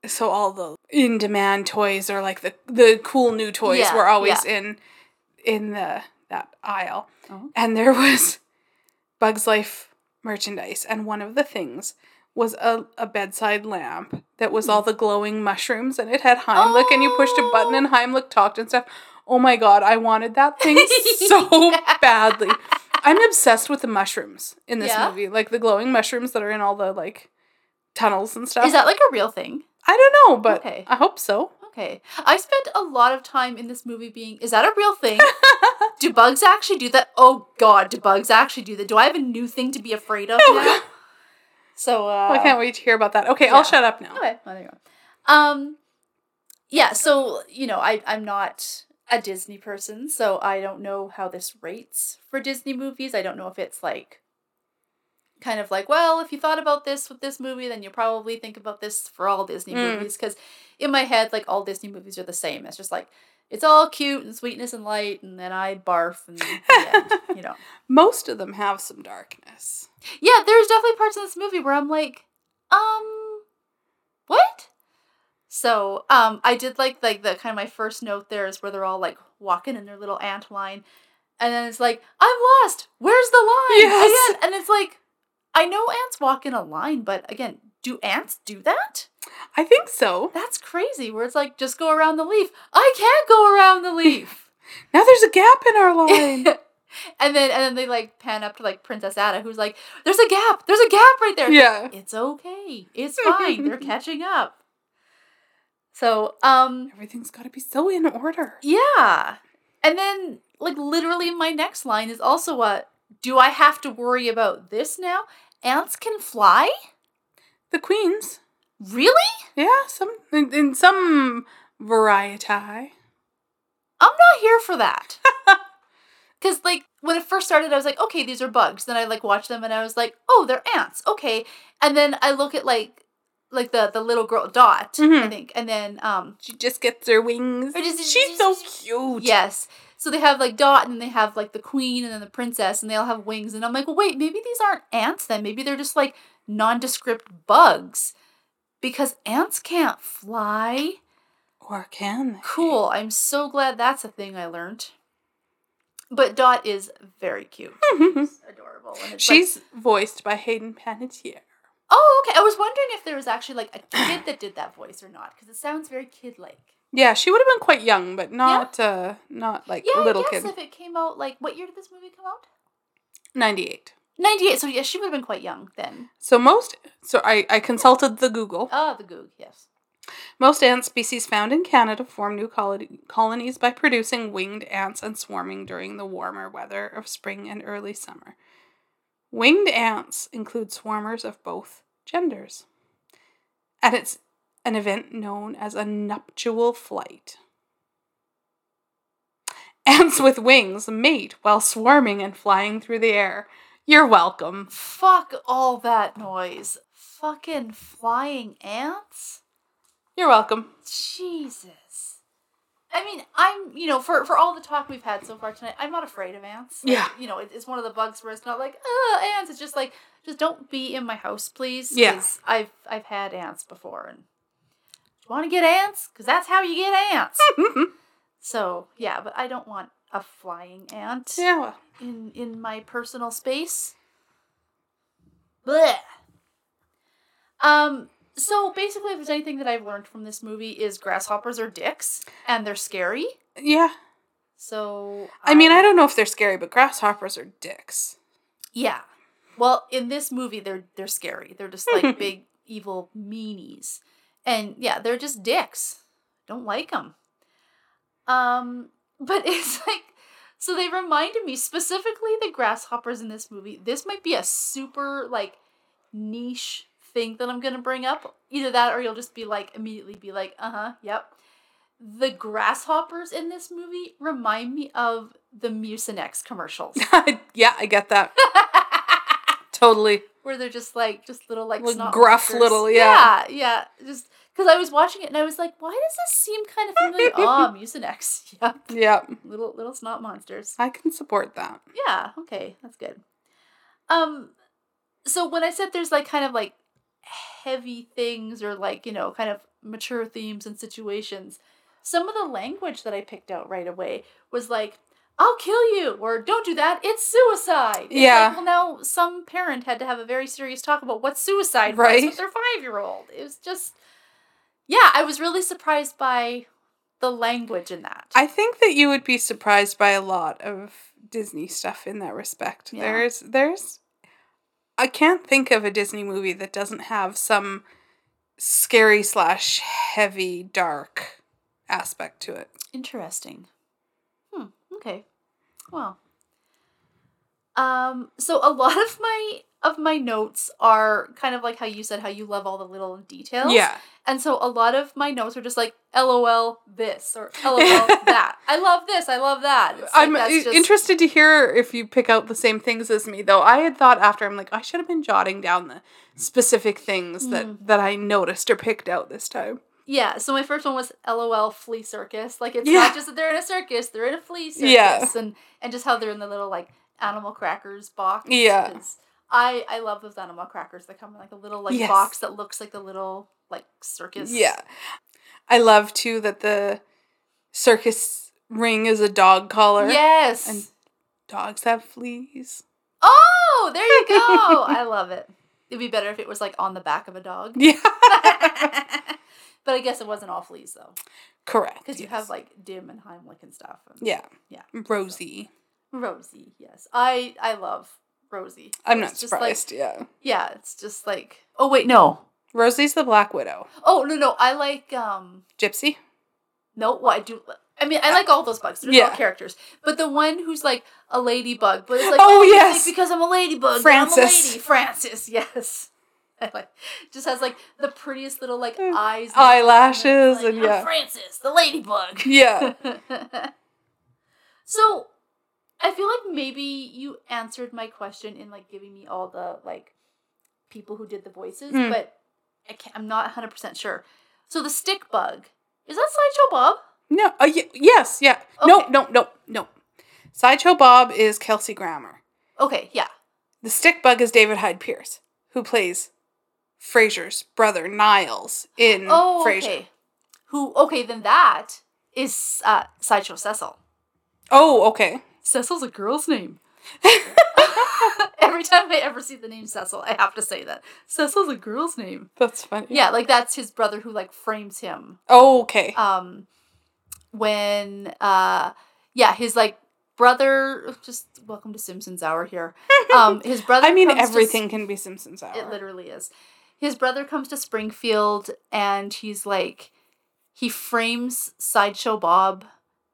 so all the in demand toys or like the the cool new toys Yeah, were always in in the that aisle. Oh. And there was *laughs* Bugs Life merchandise. And one of the things was a, a bedside lamp that was all hmm. the glowing mushrooms and it had Heimlich and you pushed a button and oh. Heimlich talked and stuff. Oh my god, I wanted that thing *laughs* so badly. I'm obsessed with the mushrooms in this Yeah? movie. Like the glowing mushrooms that are in all the like tunnels and stuff. Is that like a real thing? I don't know, but Okay. I hope so. Okay. I spent a lot of time in this movie being, is that a real thing? *laughs* do bugs actually do that? Oh god, do bugs actually do that? Do I have a new thing to be afraid of *laughs* Oh, now? So uh I can't wait to hear about that. Okay, yeah. I'll shut up now. Okay, well, there you go. Um, yeah. So you know, I I'm not a Disney person, so I don't know how this rates for Disney movies. I don't know if it's like kind of like, well, if you thought about this with this movie, then you probably think about this for all Disney Mm. movies. Because in my head, like all Disney movies are the same. It's just like it's all cute and sweetness and light, and then I barf and the end, you know. *laughs* Most of them have some darkness. Yeah, there's definitely parts in this movie where I'm like, um, what? So, um, I did like like the kind of my first note there is where they're all like walking in their little ant line, and then it's like, I'm lost. Where's the line? Yes. Again, and it's like, I know ants walk in a line, but again, do ants do that? I think so. That's crazy. Where it's like, just go around the leaf. I can't go around the leaf. *laughs* *laughs* Now there's a gap in our line. *laughs* and then and then they like pan up to like Princess Ada, who's like, "There's a gap. There's a gap right there." yeah. It's okay. It's fine. They're catching up. So, um, Everything's got to be so in order. yeah. And then, like, literally, my next line is also what do I have to worry about this now? Ants can fly? The queens. Really? Yeah, some in, in some variety. I'm not here for that. *laughs* Because, like, when it first started, I was like, okay, these are bugs. Then I, like, watched them and I was like, oh, they're ants. Okay. And then I look at, like, like the, the little girl Dot, I Mhm. think, and then um She just gets her wings. Just- She's so cute. Yes. So they have like Dot and they have like the queen and then the princess and they all have wings. And I'm like, well, wait, maybe these aren't ants then. Maybe they're just like nondescript bugs. Because ants can't fly. Or can they? Cool. I'm so glad that's a thing I learned. But Dot is very cute. *laughs* Adorable. It's like- She's voiced by Hayden Panettiere. oh, okay. I was wondering if there was actually like a kid that did that voice or not. Because it sounds very kid like. Yeah, she would have been quite young, but not uh not like Yeah, little I guess kid. if it came out like what year did this movie come out? 98. 98. So yeah, she would have been quite young then. So most so I I consulted the Google. Ah, the Goog, yes. Most ant species found in Canada form new colony, colonies by producing winged ants and swarming during the warmer weather of spring and early summer. Winged ants include swarmers of both genders. And it's an event known as a nuptial flight. Ants with wings mate while swarming and flying through the air. You're welcome. Fuck all that noise. Fucking flying ants? You're welcome. Jesus. I mean, I'm, you know, for, for all the talk we've had so far tonight, I'm not afraid of ants. Yeah. You know, it, it's one of the bugs where it's not like, uh, ants. It's just like, just don't be in my house, please. Yeah. I've, I've had ants before. And you want to get ants? Because that's how you get ants. *laughs* so, yeah, but I don't want a flying ant. yeah, well, in in my personal space. Blech. Um. So basically, if there's anything that I've learned from this movie is grasshoppers are dicks and they're scary. yeah. So I mean, um, I don't know if they're scary, but grasshoppers are dicks. yeah. Well, in this movie, they're they're scary. They're just like *laughs* big evil meanies, and yeah, they're just dicks. Don't like them. Um, but *laughs* it's like so they reminded me specifically the grasshoppers in this movie. This might be a super like niche thing that I'm gonna bring up. Either that or you'll just be like immediately be like, uh huh, yep. The grasshoppers in this movie remind me of the Mucinex commercials. *laughs* yeah, I get that. *laughs* totally. where they're just like just little like gruff little- yeah. yeah yeah just because I was watching it and I was like why does this seem kind of familiar oh Mucinex yep Yep. little little snot monsters I can support that. yeah okay that's good um so when I said there's like kind of like heavy things or like you know kind of mature themes and situations some of the language that I picked out right away was like I'll kill you or don't do that it's suicide It's like, Yeah. well now some parent had to have a very serious talk about what suicide Right. was with their five year old it was just yeah I was really surprised by the language in that I think that you would be surprised by a lot of Disney stuff in that respect. Yeah. There's there's I can't think of a Disney movie that doesn't have some scary slash heavy dark aspect to it. Interesting. Hmm. Okay. Well. Um. So a lot of my of my notes are kind of like how you said how you love all the little details. Yeah. And so a lot of my notes are just like LOL this or *laughs* LOL that. I love this. I love that. Like I'm just- interested to hear if you pick out the same things as me though. I had thought after I'm like I should have been jotting down the specific things Mm. that that I noticed or picked out this time. Yeah, so my first one was LOL flea circus. Like it's Yeah. not just that they're in a circus, they're in a flea circus. Yeah. And and just how they're in the little like animal crackers box. Yeah. I I love those animal crackers that come in like a little like Yes. box that looks like the little like circus. Yeah. I love too that the circus ring is a dog collar. Yes. And- Dogs have fleas. oh, there you go. *laughs* I love it. It'd be better if it was like on the back of a dog. Yeah. *laughs* But I guess it wasn't all fleas though, Correct. because you have like Dim and Heimlich and stuff. And Yeah. Yeah. Rosie. Rosie, yes, I I love Rosie. I'm not just like- surprised. yeah. yeah, it's just like oh wait no Rosie's the Black Widow. oh no no I like um Gypsy. no well I do I mean I like all those bugs they're all characters but the one who's like a ladybug but it's like Oh, oh, yes. think because I'm a ladybug I'm a lady Francis *laughs* yes. Like *laughs* just has like the prettiest little like Mm. eyes, Eyelashes like, and yeah. Francis, the ladybug. Yeah. *laughs* so, I feel like maybe you answered my question in like giving me all the like people who did the voices, Mm. but I can't, I'm not 100 percent sure. So the stick bug is that Sideshow Bob? No. Uh, y- yes. Yeah. No. Okay. No. No. No. Sideshow Bob is Kelsey Grammer. Okay, yeah. The stick bug is David Hyde Pierce, who plays Frasier's brother Niles in Oh, Frasier. okay. Who? Okay, then that is uh, Sideshow Cecil. Oh, okay. Cecil's a girl's name. *laughs* Every time I ever see the name Cecil, I have to say that Cecil's a girl's name. That's funny. Yeah, like that's his brother who like frames him. Oh, okay. Um, when uh, yeah, his like brother. Just welcome to Simpsons hour here. Um, his *laughs* brother. I mean, comes to- everything can be Simpsons hour. it literally is. His brother comes to Springfield and he's like, he frames Sideshow Bob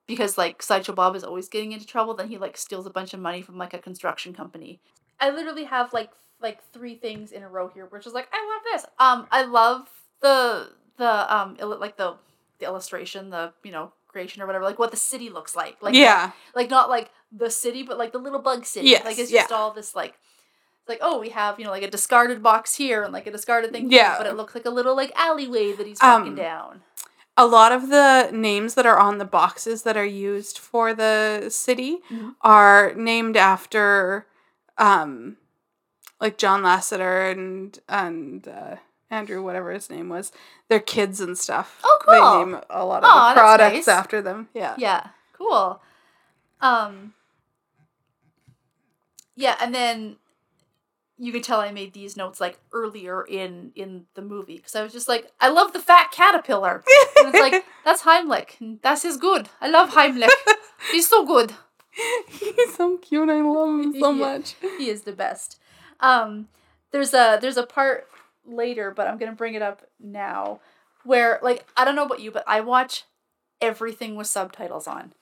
because like Sideshow Bob is always getting into trouble. Then he like steals a bunch of money from like a construction company. I literally have like like three things in a row here, which is like I love this. Um, I love the the um illu- like the the illustration, the you know creation or whatever, like what the city looks like. Like yeah. like not like the city, but like the little bug city. Yes, like it's yeah. just all this like like oh we have you know like a discarded box here and like a discarded thing Yeah. here, but it looks like a little like alleyway that he's walking Um, down. A lot of the names that are on the boxes that are used for the city Mhm. are named after, um, like John Lasseter and and uh, Andrew, whatever his name was, their kids and stuff. Oh, cool. They name a lot of Aw, the products nice. after them. Yeah. Yeah, cool. Um. Yeah, and then you could tell I made these notes like earlier in in the movie because I was just like, I love the fat caterpillar. And it's like *laughs* that's Heimlich. That's his good. I love Heimlich. He's so good. *laughs* He's so cute. I love him so much. he is the best. Um, there's a there's a part later, but I'm gonna bring it up now, where like I don't know about you, but I watch everything with subtitles on.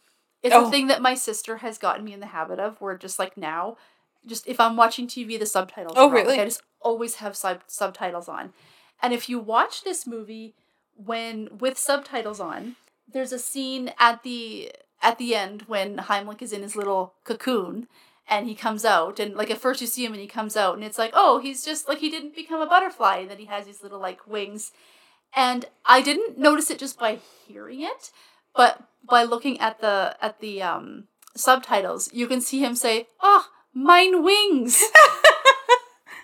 It's Oh. a thing that my sister has gotten me in the habit of, where just like now, just if I'm watching TV, the subtitles. Oh, are on. Like, really? I just always have sub- subtitles on, and if you watch this movie when with subtitles on, there's a scene at the at the end when Heimlich is in his little cocoon and he comes out and like at first you see him and he comes out and it's like oh he's just like he didn't become a butterfly and then he has these little like wings and I didn't notice it just by hearing it but by looking at the at the um subtitles you can see him say oh mine wings *laughs*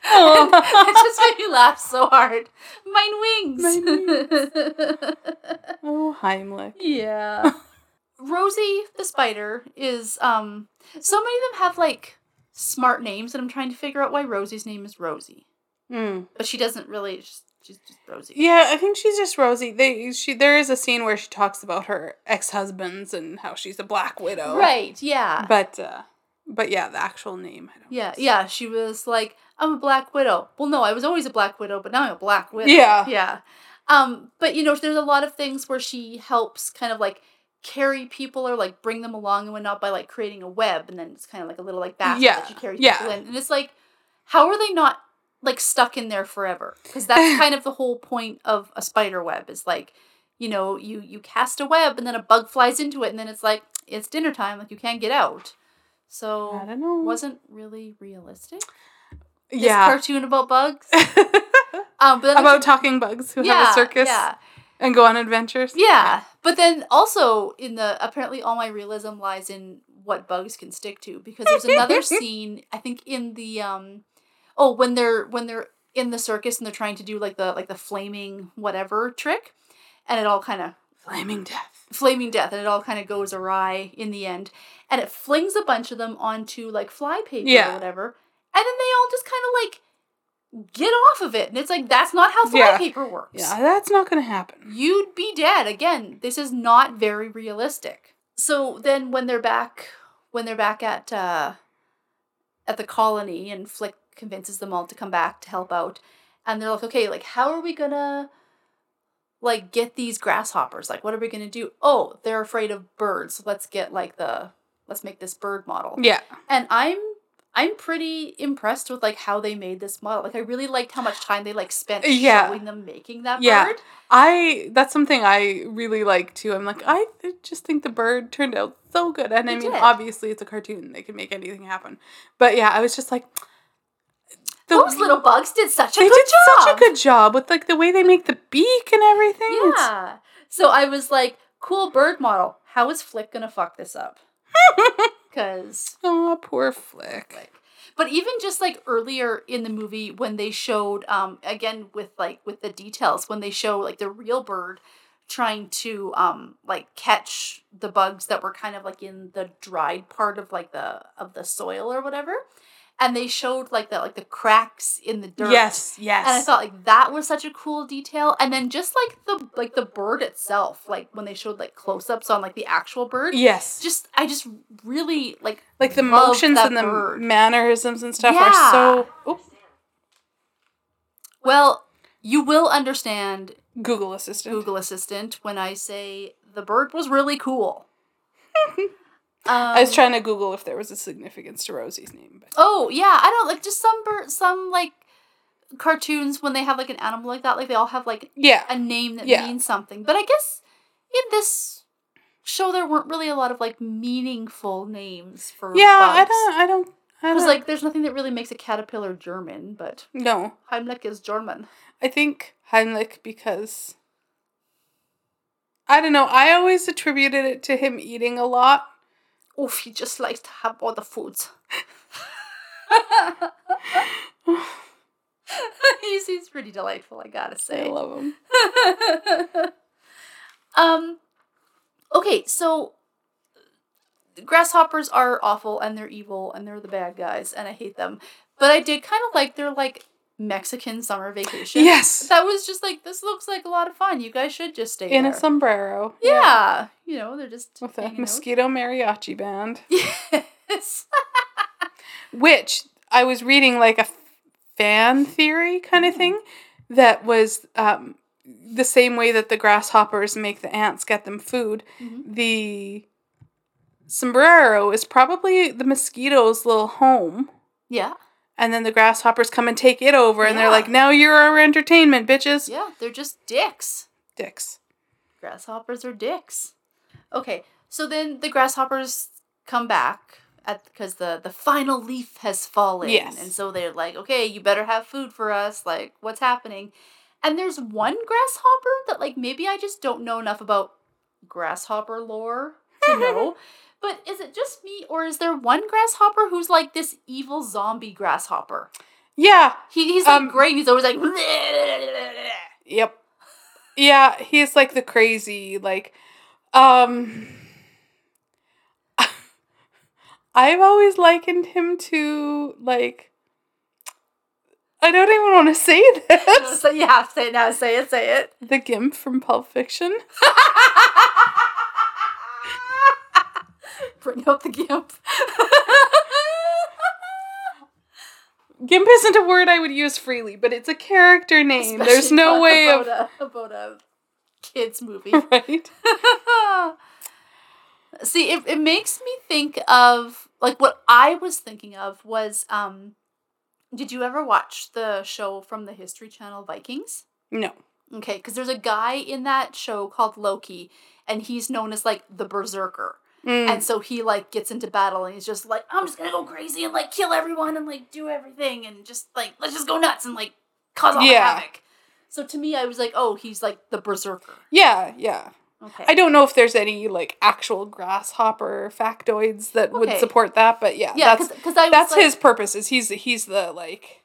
Oh. *laughs* it just made me laugh so hard mine wings Mine *laughs* oh, Heimlich. yeah. Rosie the spider is um so many of them have like smart names and I'm trying to figure out why Rosie's name is Rosie. Mm. But she doesn't really she's, she's just Rosie. Yeah, I think she's just Rosie. They she there is a scene where she talks about her ex husbands and how she's a black widow. Right, yeah. But uh but yeah, the actual name. I don't Yeah, yeah, she was like, I'm a black widow. Well, no, I was always a black widow, but now I'm a black widow. Yeah. Yeah. Um, but you know, there's a lot of things where she helps kind of like carry people or like bring them along and whatnot by like creating a web and then it's kind of like a little like basket Yeah, that she carries yeah. people in. And it's like, how are they not like stuck in there forever? Because that's *laughs* kind of the whole point of a spider web is like, you know, you you cast a web and then a bug flies into it and then it's like it's dinner time, like you can't get out. So I don't know. wasn't really realistic. This yeah. cartoon about bugs. *laughs* Um, but about talking bugs who have a circus Yeah, and go on adventures. yeah. But then also in the apparently all my realism lies in what bugs can stick to because there's another *laughs* scene I think in the um oh when they're when they're in the circus and they're trying to do like the like the flaming whatever trick and it all kind of Flaming death. flaming death and it all kind of goes awry in the end and it flings a bunch of them onto like fly paper Yeah. or whatever and then they all just kind of like get off of it. And it's like, that's not how Yeah. flypaper works. Yeah, that's not going to happen. You'd be dead. Again, this is not very realistic. So then when they're back when they're back at uh at the colony and Flick convinces them all to come back to help out and they're like, okay, like how are we gonna like get these grasshoppers? Like what are we gonna do? Oh, they're afraid of birds. So let's get like the let's make this bird model. Yeah. And I'm I'm pretty impressed with like how they made this model. Like I really liked how much time they like spent Yeah. showing them making that Yeah. bird. I that's something I really like too. I'm like I just think the bird turned out so good, and I mean, did. obviously it's a cartoon; they can make anything happen. But yeah, I was just like, the- Those little bugs did such a they good did job. such a good job with like the way they make the beak and everything. It's- Yeah. So I was like, cool bird model. How is Flick gonna fuck this up? *laughs* Because oh, poor Flick. like but even just like earlier in the movie when they showed um again with like with the details when they show like the real bird trying to um like catch the bugs that were kind of like in the dried part of like the of the soil or whatever and they showed like the like the cracks in the dirt Yes, yes. and I thought like that was such a cool detail. And then just like the like the bird itself, like when they showed like close ups on like the actual bird. yes, Just I just really like like the motions and the bird. mannerisms and stuff Yeah. are so. Oh, well, you will understand Google Assistant. Google Assistant when I say the bird was really cool. *laughs* I was Um, trying to Google if there was a significance to Rosie's name, but Oh yeah, I don't like just some bird some like cartoons when they have like an animal like that, like they all have like yeah, a name that Yeah. means something. But I guess in this show there weren't really a lot of like meaningful names for yeah. I don't. I don't. I Because like there's nothing that really makes a caterpillar German, but no, Heimlich is German. I think Heimlich because I don't know. I always attributed it to him eating a lot. Oof, he just likes to have all the foods. *laughs* he's he's pretty delightful, I gotta say. I love him. *laughs* um okay so grasshoppers are awful and they're evil and they're the bad guys and i hate them but i did kind of like their like mexican summer vacation Yes, that was just like this looks like a lot of fun you guys should just stay in there a sombrero. yeah you know they're just with a hanging out. mosquito mariachi band, *laughs* yes which I was reading like a fan theory kind of Mhm. thing that was um, the same way that the grasshoppers make the ants get them food. Mhm. The sombrero is probably the mosquito's little home. yeah And then the grasshoppers come and take it over, and they're like, "Now you're our entertainment, bitches." yeah they're just dicks Dicks. grasshoppers are dicks. Okay, so then the grasshoppers come back at because the the final leaf has fallen, Yes. and so they're like, okay, you better have food for us. Like, what's happening? And there's one grasshopper that like maybe I just don't know enough about grasshopper lore to know. *laughs* But is it just me, or is there one grasshopper who's like this evil zombie grasshopper? Yeah. He, he's like Um, great. He's always like, Yep. Yeah, he's like the crazy like um *laughs* I've always likened him to like I don't even want to say *laughs* this. so you have to say it now. Say it. Say it. The Gimp from Pulp Fiction. *laughs* Bring up the gimp. Gimp isn't a word I would use freely, but it's a character name. There's Especially no about- way of about a, about a kids movie. *laughs* right. *laughs* See, it, it makes me think of like what I was thinking of was um did you ever watch the show from the History Channel Vikings? No. Okay, because there's a guy in that show called Loki, and he's known as like the Berserker. Mm. And so he like gets into battle and he's just like, I'm just gonna go crazy and like kill everyone and like do everything and just like let's just go nuts and like cause all the Yeah. havoc. So to me, I was like, oh, he's like the berserker. yeah, yeah. Okay. I don't know if there's any like actual grasshopper factoids that would support that, but yeah, yeah, that's because that's like, his purpose. Is he's he's the like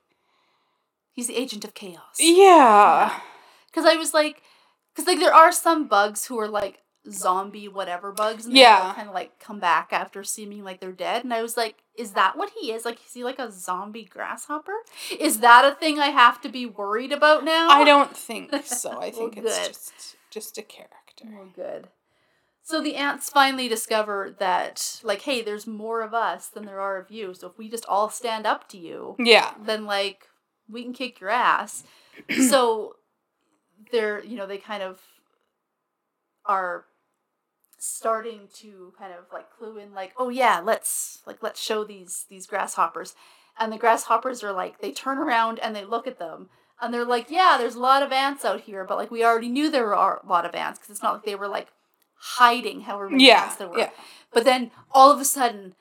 He's the agent of chaos. yeah Because I was like, because like there are some bugs who are like zombie whatever bugs and Yeah. kind of like come back after seeming like they're dead and I was like is that what he is like is he like a zombie grasshopper is that a thing I have to be worried about now I don't think *laughs* so. I Well, think it's just just a character. Oh, good. So the ants finally discover that, like, hey, there's more of us than there are of you. So if we just all stand up to you, Yeah. then, like, we can kick your ass. so they're, you know, they kind of are starting to kind of like clue in like oh yeah let's like let's show these these grasshoppers and the grasshoppers are like they turn around and they look at them and they're like yeah there's a lot of ants out here but like we already knew there were a lot of ants because it's not like they were like hiding however many Yeah. ants there were Yeah. but then all of a sudden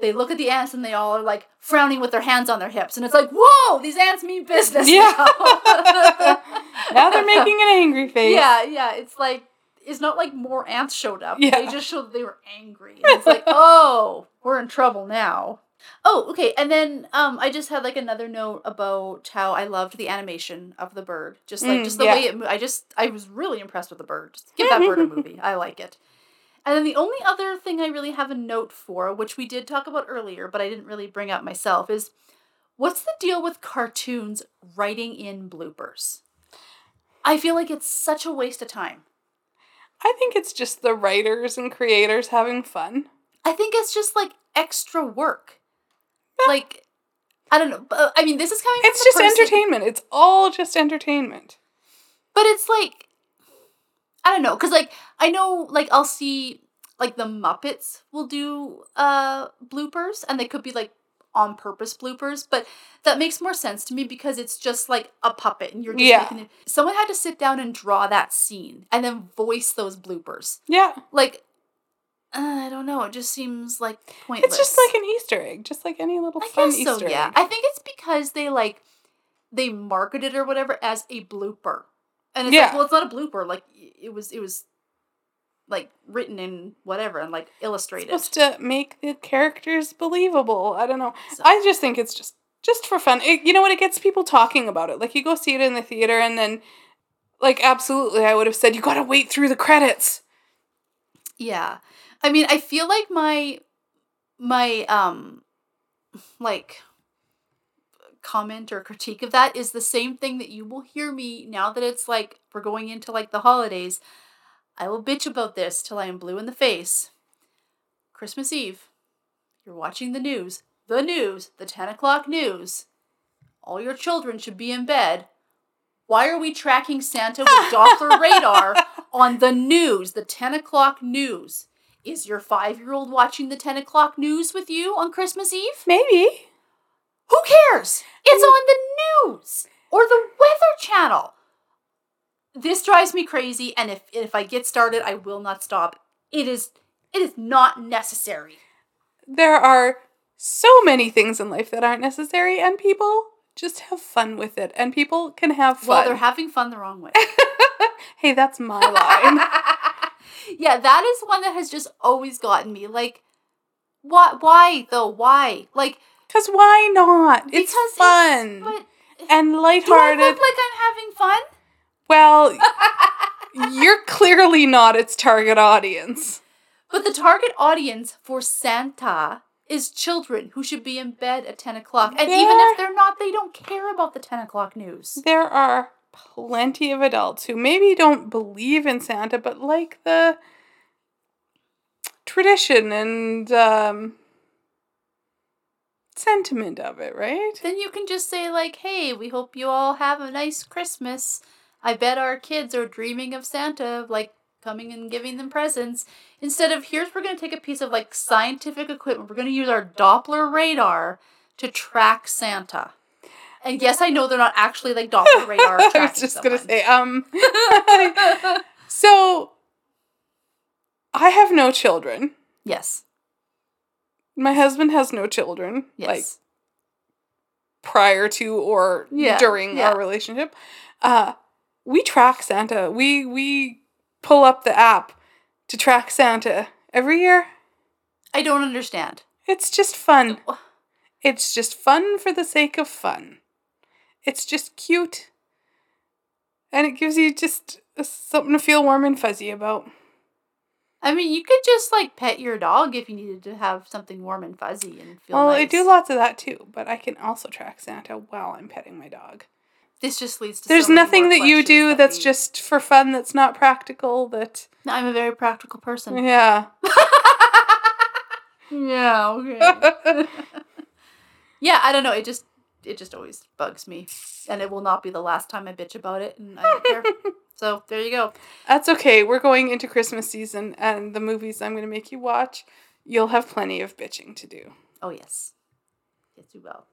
they look at the ants and they all are like frowning with their hands on their hips and it's like whoa these ants mean business Yeah. now. *laughs* Now they're making an angry *laughs* face. yeah, yeah. It's like it's not like more ants showed up. Yeah. They just showed that they were angry. And it's like, *laughs* oh, we're in trouble now. Oh, okay. And then um I just had like another note about how I loved the animation of the bird. Just like Mm, just the yeah. way it mo- I just I was really impressed with the bird. Just give that bird a *laughs* movie. I like it. And then the only other thing I really have a note for, which we did talk about earlier, but I didn't really bring up myself, is what's the deal with cartoons writing in bloopers? I feel like it's such a waste of time. I think it's just the writers and creators having fun. I think it's just like extra work. Like, I don't know. But, I mean, this is coming. It's just person- entertainment. It's all just entertainment. But it's like, I don't know, because like I know, like I'll see like the Muppets will do uh bloopers, and they could be like on purpose bloopers, but that makes more sense to me because it's just like a puppet, and you're just Yeah. making it. Someone had to sit down and draw that scene, and then voice those bloopers. Yeah. Like, uh, I don't know. It just seems like pointless. It's just like an Easter egg, just like any little I fun guess so, Easter yeah. egg. I think it's because they like they marketed or whatever as a blooper. And it's Yeah. like, well, it's not a blooper. Like it was it was like written in whatever and like illustrated. supposed to make the characters believable. I don't know. So- I just think it's just just for fun. It, you know what? It gets people talking about it. Like you go see it in the theater, and then, like, absolutely, I would have said you got to wait through the credits. Yeah. I mean, I feel like my my um like comment or critique of that is the same thing that you will hear me now that it's like we're going into like the holidays. I will bitch about this till I am blue in the face. Christmas Eve. You're watching the news. The news. The 10 o'clock news. All your children should be in bed. Why are we tracking Santa with *laughs* Doppler radar on the news, the 10 o'clock news? Is your five year old watching the 10 o'clock news with you on Christmas Eve? Maybe. Who cares? It's mm. on the news or the Weather Channel. This drives me crazy, and if if I get started, I will not stop. It is it is not necessary. There are so many things in life that aren't necessary, and people just have fun with it, and people can have fun. Well, they're having fun the wrong way. *laughs* hey, that's my line. *laughs* yeah, that is one that has just always gotten me. Like, why? Why though? Why? Like, Because why not? It's because fun but and do I lighthearted. look like I'm having fun? Well, you're clearly not its target audience. But the target audience for Santa is children who should be in bed at 10 o'clock. And even if they're not, they don't care about the 10 o'clock news. There are plenty of adults who maybe don't believe in Santa, but like the tradition and um, sentiment of it, right? Then you can just say, like, hey, we hope you all have a nice Christmas. I bet our kids are dreaming of Santa, like, coming and giving them presents. Instead of, here's, we're going to take a piece of, like, scientific equipment. We're going to use our Doppler radar to track Santa. And yes, I know they're not actually, like, Doppler *laughs* radar I was just gonna say, um, *laughs* so I have no children. yes. My husband has no children. Yes. Like prior to or Yeah, during yeah. our relationship. Uh we track Santa. We we pull up the app to track Santa every year. I don't understand. It's just fun. It's just fun for the sake of fun. It's just cute. And it gives you just something to feel warm and fuzzy about. I mean, you could just like pet your dog if you needed to have something warm and fuzzy and feel Well, nice. I do lots of that too, but I can also track Santa while I'm petting my dog. This just leads to. There's so nothing that you do that that's we- just for fun that's not practical that No, I'm a very practical person. yeah. *laughs* yeah. Okay. *laughs* yeah, I don't know. It just it just always bugs me, and it will not be the last time I bitch about it, and I don't care. *laughs* So there you go. That's okay. We're going into Christmas season and the movies I'm going to make you watch, you'll have plenty of bitching to do. Oh yes, yes you will.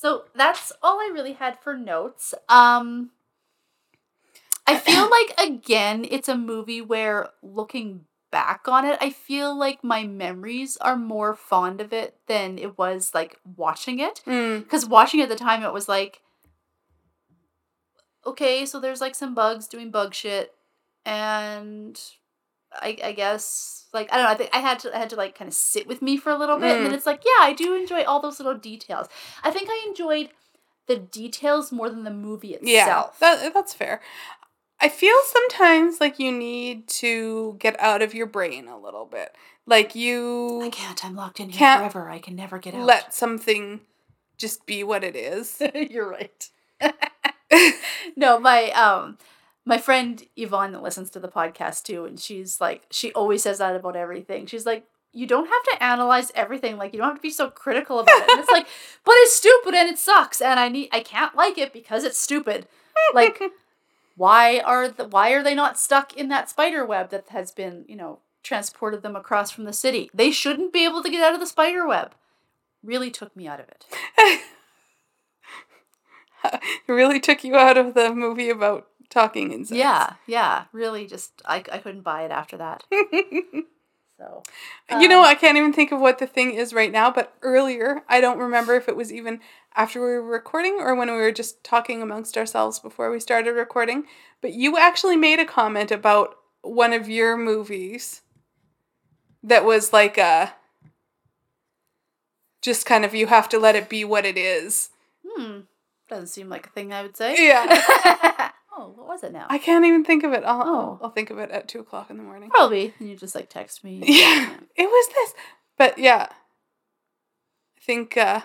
So that's all I really had for notes. Um, I feel *coughs* like again, it's a movie where looking back on it, I feel like my memories are more fond of it than it was like watching it. Mm. Because watching it at the time, it was like, okay, so there's like some bugs doing bug shit, and I, I guess like I don't know. I think I had to I had to like kind of sit with me for a little bit, and then Mm. it's like, yeah, I do enjoy all those little details. I think I enjoyed the details more than the movie Yeah, itself. that, that's fair. I feel sometimes like you need to get out of your brain a little bit. Like you, I can't. I'm locked in here forever. I can never get out. let something just be what it is. *laughs* You're right. *laughs* *laughs* no, my um my friend Yvonne that listens to the podcast too, and she's like she always says that about everything. She's like, you don't have to analyze everything. Like you don't have to be so critical about it. And it's like, *laughs* but it's stupid and it sucks, and I need I can't like it because it's stupid. Like *laughs* why are the why are they not stuck in that spider web that has been, you know, transported them across from the city? They shouldn't be able to get out of the spider web. Really took me out of it. *laughs* it really took you out of the movie about talking insects. Yeah, yeah. Really just I, I couldn't buy it after that. *laughs* So you know, um, I can't even think of what the thing is right now, but earlier, I don't remember if it was even after we were recording or when we were just talking amongst ourselves before we started recording, but you actually made a comment about one of your movies that was like a just kind of you have to let it be what it is. Hmm. Doesn't seem like a thing I would say. Yeah. *laughs* *laughs* oh, what was it now? I can't even think of it. I'll, Oh. I'll, I'll think of it at two o'clock in the morning. Probably. And you just like text me. *laughs* Yeah, it was this. But yeah, I think uh,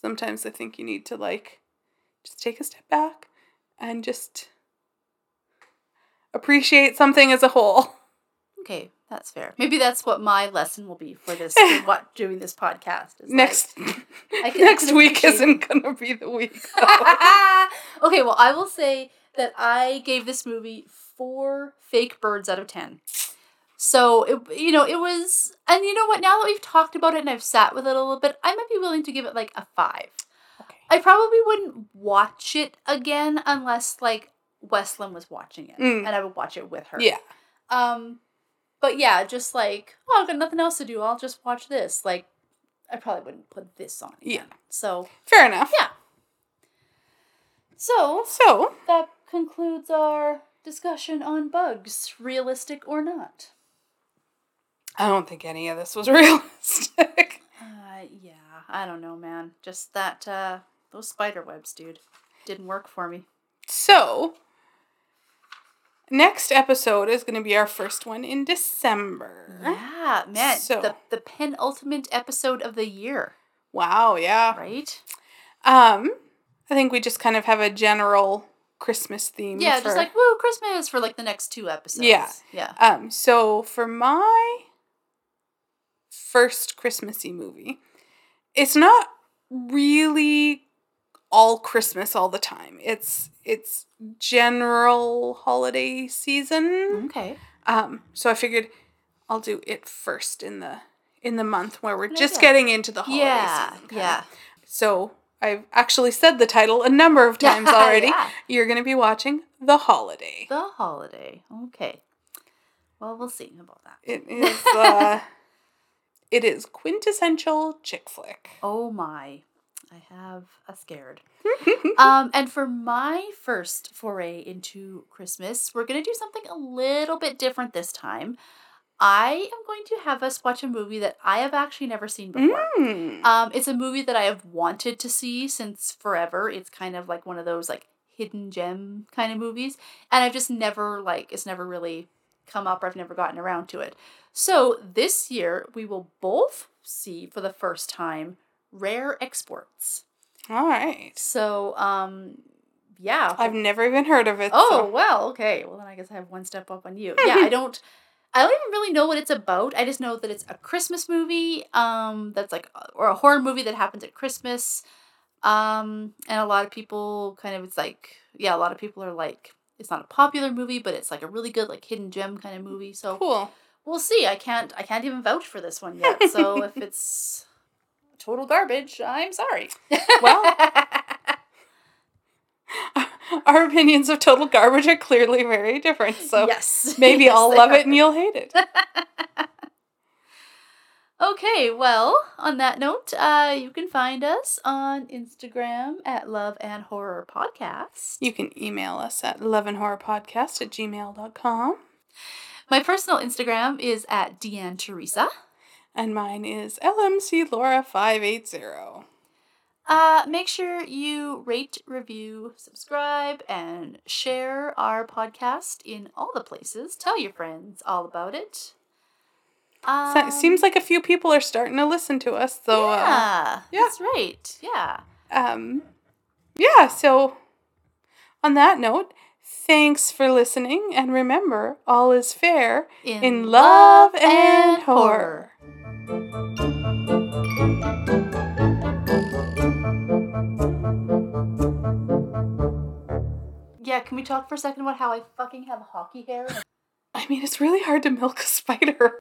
sometimes I think you need to like just take a step back and just appreciate something as a whole. Okay, that's fair. Maybe that's what my lesson will be for this *laughs* what doing this podcast. Is like- *laughs* Next can- next week isn't gonna be the week. *laughs* okay, well, I will say that I gave this movie four fake birds out of ten. So it, you know, it was, and you know what? Now that we've talked about it and I've sat with it a little bit, I might be willing to give it like a five. Okay. I probably wouldn't watch it again unless like Westlyn was watching it, Mm. and I would watch it with her. Yeah. Um, but yeah, just like oh, I've got nothing else to do. I'll just watch this. Like, I probably wouldn't put this on. Again. Yeah. So Fair enough. yeah. So So that concludes our discussion on bugs, realistic or not. I don't think any of this was *laughs* realistic. Uh, yeah, I don't know, man. Just that uh, those spider webs, dude, didn't work for me. So next episode is gonna be our first one in December. Yeah, man. So- the the penultimate episode of the year, Wow, yeah. right? Um, I think we just kind of have a general Christmas theme. Yeah, for, just like woo, Christmas for like the next two episodes. Yeah. yeah. um. So for my first Christmassy movie, it's not really all Christmas all the time. It's it's general holiday season. Okay. Um. So I figured I'll do it first in the in the month where we're just idea. getting into the holiday Yeah, season. yeah. So I've actually said the title a number of *laughs* times already. Yeah. You're going to be watching The Holiday. The holiday. Okay. Well, we'll see about that. It is uh *laughs* it is quintessential chick flick. Oh my. I have a scared. *laughs* um, and for my first foray into Christmas, we're going to do something a little bit different this time. I am going to have us watch a movie that I have actually never seen before. Mm. Um, it's a movie that I have wanted to see since forever. It's kind of like one of those like hidden gem kind of movies, and I've just never like it's never really come up or I've never gotten around to it. So this year we will both see for the first time rare exports. All right. So um yeah. I've never even heard of it. Oh, so- well, okay. Well, then I guess I have one step up on you. Yeah, I *laughs* don't I don't even really know what it's about. I just know that it's a Christmas movie um that's like or a horror movie that happens at Christmas. Um and a lot of people kind of it's like yeah, a lot of people are like it's not a popular movie, but it's like a really good like hidden gem kind of movie. So cool. we'll see. I can't I can't even vouch for this one yet. *laughs* So if it's total garbage, I'm sorry. Well- *laughs* Our opinions of total garbage are clearly very different. So yes. *laughs* maybe Yes, I'll love are. it and you'll hate it. *laughs* Okay, well, on that note, uh, you can find us on Instagram at Love and Horror Podcast. You can email us at loveandhorrorpodcast at gmail.com. My personal Instagram is at Deanne Teresa. And mine is LMC Laura 580. Uh, make sure you rate, review, subscribe, and share our podcast in all the places. Tell your friends all about it. So- Um, Seems like a few people are starting to listen to us. So, uh, yeah, yeah. that's right. Yeah. um, yeah, so on that note, thanks for listening. And remember, all is fair in love and horror. Yeah, can we talk for a second about how I fucking have hockey hair? I mean, it's really hard to milk a spider.